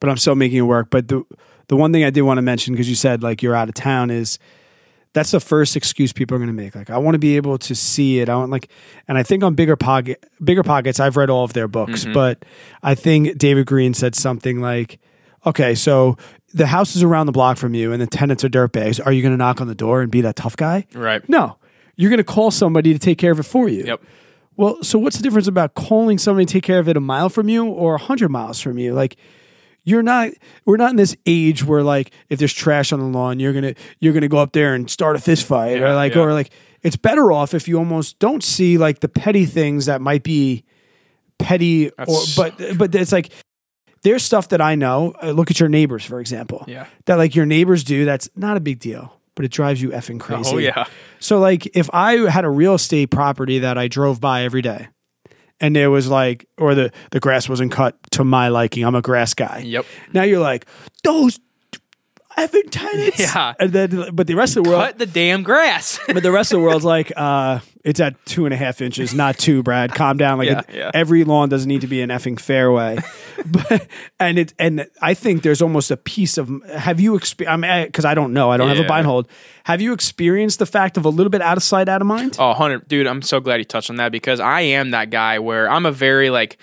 But I'm still making it work. But the the one thing I did want to mention because you said like you're out of town is that's the first excuse people are going to make. Like, I want to be able to see it. I want like, and I think on bigger pocket, bigger pockets, I've read all of their books, mm-hmm. but I think David Greene said something like, "Okay, so the house is around the block from you, and the tenants are dirtbags. Are you going to knock on the door and be that tough guy? Right. No, you're going to call somebody to take care of it for you. Yep. Well, so what's the difference about calling somebody to take care of it a mile from you or a hundred miles from you? Like, you're not. We're not in this age where like if there's trash on the lawn, you're gonna you're gonna go up there and start a fist fight or like yeah. or like it's better off if you almost don't see like the petty things that might be petty or That's- but but it's like there's stuff that I know. Uh, look at your neighbors, for example. Yeah. That like your neighbors do. That's not a big deal, but it drives you effing oh, crazy. Oh yeah. So like if I had a real estate property that I drove by every day and there was like or the the grass wasn't cut to my liking, I'm a grass guy. Yep. Now you're like, those effing tenants. Yeah. And then but the rest of the world Cut the damn grass. but the rest of the world's like, uh, it's at two and a half inches, not two, Brad. Calm down. Like Yeah, it- yeah. every lawn doesn't need to be an effing fairway. but and it and I think there's almost a piece of have you experienced? I mean, because I don't know, I don't have a bind hold. Have you experienced the fact of a little bit out of sight, out of mind? Oh, 100. Dude, I'm so glad you touched on that because I am that guy where I'm a very like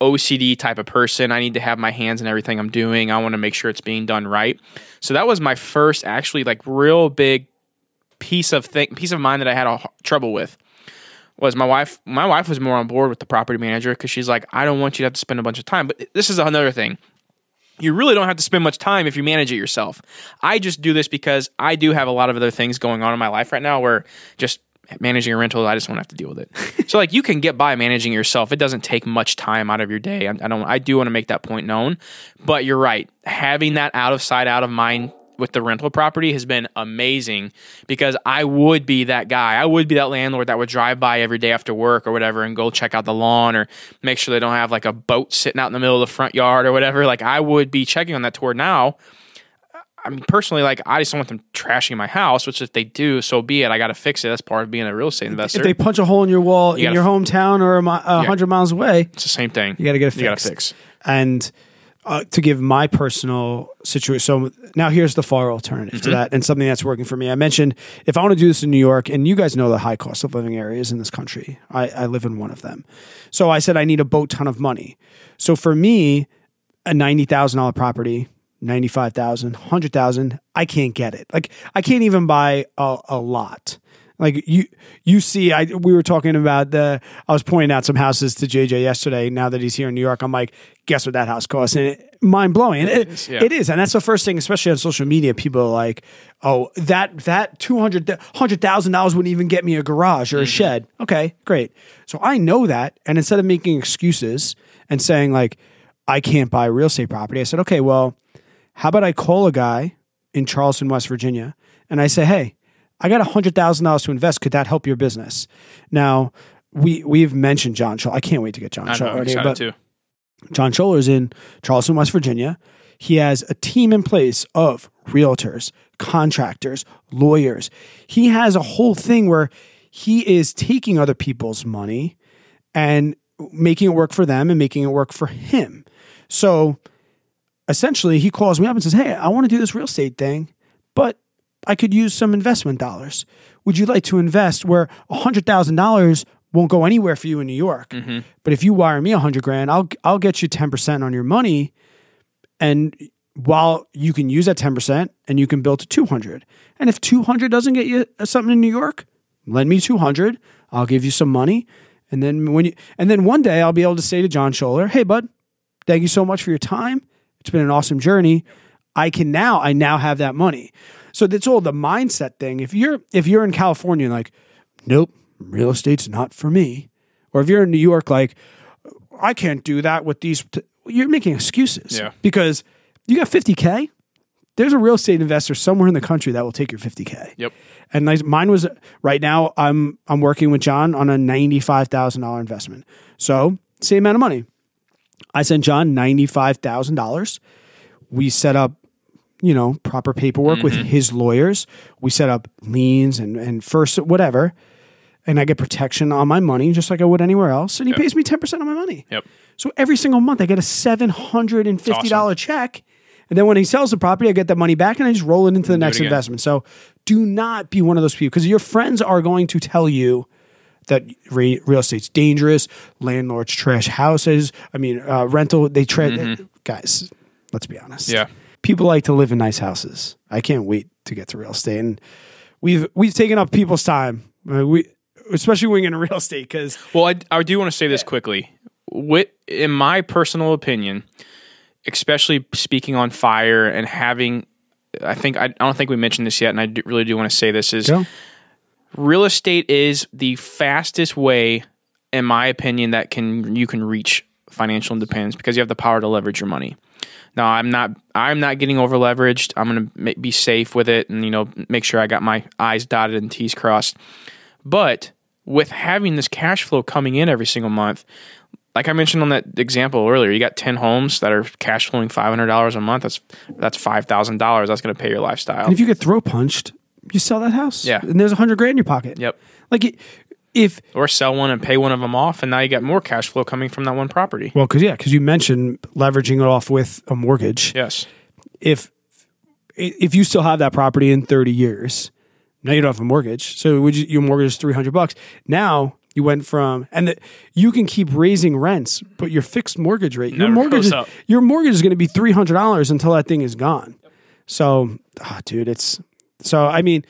OCD type of person. I need to have my hands in everything I'm doing. I want to make sure it's being done right. So that was my first actually like real big piece of thing piece of mind that I had a, trouble with. Was my wife my wife was more on board with the property manager cuz she's like I don't want you to have to spend a bunch of time. But this is another thing you really don't have to spend much time if you manage it yourself. I just do this because I do have a lot of other things going on in my life right now where just managing a rental, I just won't have to deal with it. so like you can get by managing yourself. It doesn't take much time out of your day. I, I don't. I do want to make that point known. But you're right. Having that out of sight, out of mind with the rental property has been amazing because I would be that guy. I would be that landlord that would drive by every day after work or whatever and go check out the lawn or make sure they don't have like a boat sitting out in the middle of the front yard or whatever. Like I would be checking on that toward now. I mean, personally, like I just don't want them trashing my house, which if they do, so be it. I got to fix it. That's part of being a real estate investor. If they punch a hole in your wall in your hometown or a, mi- a hundred miles away, it's the same thing. you got to get it You got to fix. And uh, to give my personal situation, so now here's the far alternative to that, and something that's working for me. I mentioned if I want to do this in New York, and you guys know the high cost of living areas in this country. I, I live in one of them. So I said I need a boat ton of money. So for me, a ninety thousand dollar property, ninety five thousand, hundred thousand, 100,000, I can't get it. Like I can't even buy a, a lot. Like you, you see, I we were talking about the. I was pointing out some houses to JJ yesterday. Now that he's here in New York, I'm like, guess what that house costs? And it, mind blowing. It, is, yeah. it is, and that's the first thing, especially on social media. People are like, oh, that that two hundred hundred thousand dollars wouldn't even get me a garage or a mm-hmm. shed. Okay, great. So I know that, and instead of making excuses and saying like, I can't buy real estate property, I said, okay, well, how about I call a guy in Charleston, West Virginia, and I say, hey, I got hundred thousand dollars to invest. Could that help your business? Now, we we've mentioned John Scholl. I can't wait to get John I know. Scholl I'm on excited but too. John Scholler is in Charleston, West Virginia. He has a team in place of realtors, contractors, lawyers. He has a whole thing where he is taking other people's money and making it work for them and making it work for him. So essentially, he calls me up and says, Hey, I want to do this real estate thing, but I could use some investment dollars. Would you like to invest where $100,000 won't go anywhere for you in New York? Mm-hmm. But if you wire me 100 grand, I'll, I'll get you 10% on your money. And while you can use that 10% and you can build to 200. And if 200 doesn't get you uh, something in New York, lend me 200. I'll give you some money. And then when you, and then one day I'll be able to say to John Scholler, Hey bud, thank you so much for your time. It's been an awesome journey. I can now, I now have that money. So that's all the mindset thing. If you're, if you're in California, like, nope, real estate's not for me. Or if you're in New York, like, I can't do that with these, t-" you're making excuses Yeah. because you got 50K. There's a real estate investor somewhere in the country that will take your 50K. Yep. And like mine was right now. I'm I'm working with John on a ninety five thousand dollar investment. So same amount of money. I sent John ninety five thousand dollars. We set up, you know, proper paperwork with his lawyers. We set up liens and and first whatever, and I get protection on my money just like I would anywhere else. And he pays me ten percent of my money. Yep. So every single month I get a seven hundred and fifty dollar check. And then when he sells the property, I get that money back and I just roll it into the next investment. So do not be one of those people because your friends are going to tell you that re- real estate's dangerous, landlords trash houses. I mean, uh, rental, they trash. Guys, let's be honest. Yeah. People like to live in nice houses. I can't wait to get to real estate. And we've, we've taken up people's time. Uh, we, especially when you're in real estate because Well, I, I do want to say this quickly. With, in my personal opinion, especially speaking on fire and having, I think I, I don't think we mentioned this yet, and I do, really do want to say this is real estate is the fastest way, in my opinion, that can you can reach financial independence because you have the power to leverage your money. Now, I'm not I'm not getting over leveraged. I'm going to ma- be safe with it, and you know, make sure I got my I's dotted and T's crossed. But with having this cash flow coming in every single month, like I mentioned on that example earlier, you got ten homes that are cash flowing five hundred dollars a month. That's that's five thousand dollars. That's going to pay your lifestyle. And if you get throw punched, you sell that house. Yeah. And there's a hundred grand in your pocket. Yep. Like it- if or sell one and pay one of them off, and now you got more cash flow coming from that one property. well, because yeah, because you mentioned leveraging it off with a mortgage. Yes. If if you still have that property in 30 years, now you don't have a mortgage. So would you, your mortgage is 300 bucks. Now you went from and the, you can keep raising rents, but your fixed mortgage rate, your Never mortgage, is, your mortgage is going to be three hundred dollars until that thing is gone. So, ah, dude, it's so. I mean,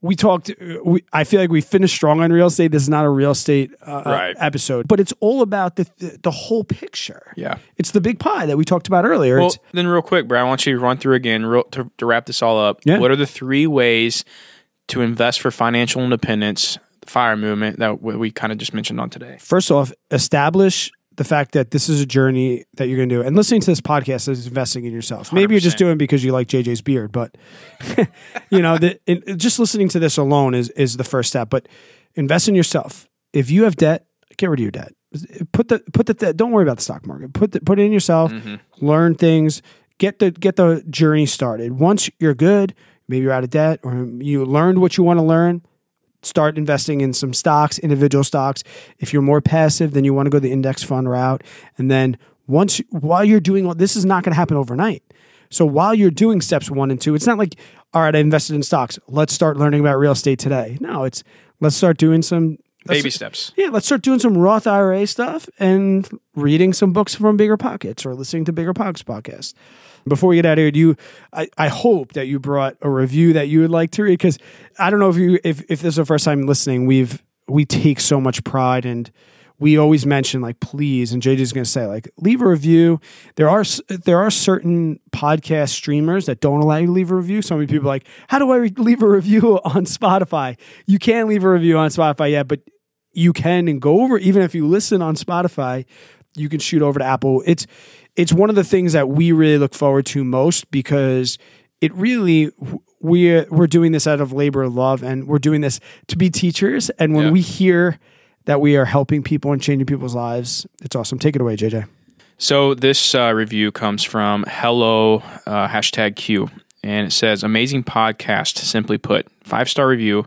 we talked. We, I feel like we finished strong on real estate. This is not a real estate uh, Right. episode, but it's all about the, the the whole picture. Yeah. it's the big pie that we talked about earlier. Well, It's- then, real quick, Brad, I want you to run through again real, to, to wrap this all up. Yeah. What are the three ways to invest for financial independence, the fire movement that we, we kind of just mentioned on today? first off, establish the fact that this is a journey that you're going to do. And listening to this podcast is investing in yourself. Maybe you're just doing it because you like JJ's beard, but you know, the, in, just listening to this alone is is the first step. But invest in yourself. If you have debt, get rid of your debt. Put the put the don't worry about the stock market. Put the, put it in yourself. Mm-hmm. Learn things. Get the get the journey started. Once you're good, maybe you're out of debt or you learned what you want to learn start investing in some stocks, individual stocks. If you're more passive, then you want to go the index fund route. And then once while you're doing all this is not going to happen overnight. So while you're doing steps one and two, it's not like, all right, I invested in stocks. Let's start learning about real estate today. No, it's let's start doing some Baby steps. Yeah, let's start doing some Roth IRA stuff and reading some books from Bigger Pockets or listening to Bigger Pockets podcast. Before we get out of here, do you? I, I hope that you brought a review that you would like to read because I don't know if you if if this is the first time listening. We've we take so much pride and we always mention like please and JJ's going to say like leave a review. There are there are certain podcast streamers that don't allow you to leave a review. So many people like how do I leave a review on Spotify? You can leave a review on Spotify, yeah, but you can and go over even if you listen on Spotify, you can shoot over to Apple. It's it's one of the things that we really look forward to most because it really we're we're doing this out of labor of love and we're doing this to be teachers and when Yeah. we hear that we are helping people and changing people's lives, it's awesome. Take it away, JJ. So this uh, review comes from hello uh, hashtag Q, and it says amazing podcast. Simply put, five star review.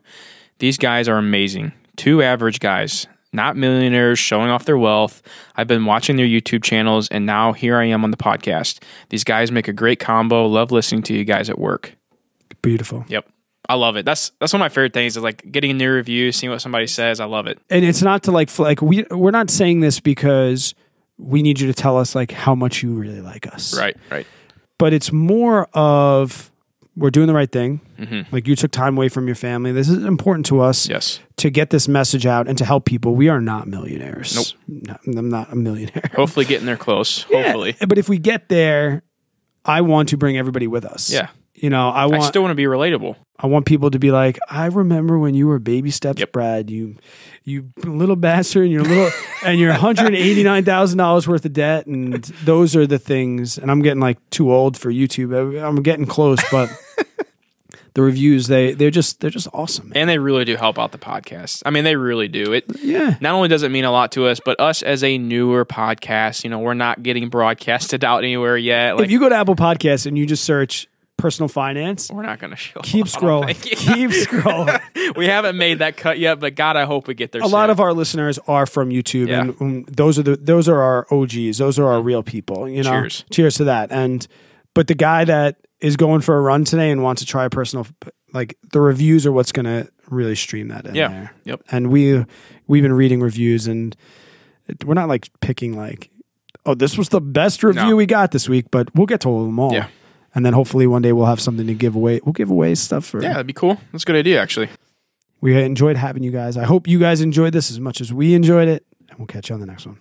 These guys are amazing. Two average guys, not millionaires showing off their wealth. I've been watching their YouTube channels, and now here I am on the podcast. These guys make a great combo. Love listening to you guys at work. Beautiful. Yep. I love it. That's that's one of my favorite things is like getting a new review, seeing what somebody says. I love it. And it's not to like like we we're not saying this because we need you to tell us like how much you really like us. Right, right. But it's more of we're doing the right thing. Mm-hmm. Like you took time away from your family. This is important to us Yes. to get this message out and to help people. We are not millionaires. Nope. No, I'm not a millionaire. Hopefully getting there close. Hopefully. Yeah, But if we get there, I want to bring everybody with us. Yeah. You know, I want I still want to be relatable. I want people to be like, I remember when you were baby steps, Yep. Brad. You, you little bastard, and you're little, and you're 189 thousand dollars worth of debt, and those are the things. And I'm getting like too old for YouTube. I'm getting close, but the reviews they they're just they're just awesome. Man. And they really do help out the podcast. I mean, they really do. It Yeah, not only does it mean a lot to us, but us as a newer podcast, you know, we're not getting broadcasted out anywhere yet. Like if you go to Apple Podcasts and you just search personal finance, we're not going to show. keep scrolling, keep scrolling. we haven't made that cut yet, but God, I hope we get there. a lot of our listeners are from YouTube, Yeah. and um, those are the those are our OGs. Those are our real people. You know, Cheers. cheers to that. And but the guy that is going for a run today and wants to try a personal, like the reviews are what's going to really stream that in Yeah. there. Yep. And we we've been reading reviews, and we're not like picking like, oh, this was the best review No. we got this week, but we'll get to all of them all. Yeah. And then hopefully one day we'll have something to give away. We'll give away stuff for Yeah, that'd be cool. That's a good idea, actually. we enjoyed having you guys. I hope you guys enjoyed this as much as we enjoyed it. And we'll catch you on the next one.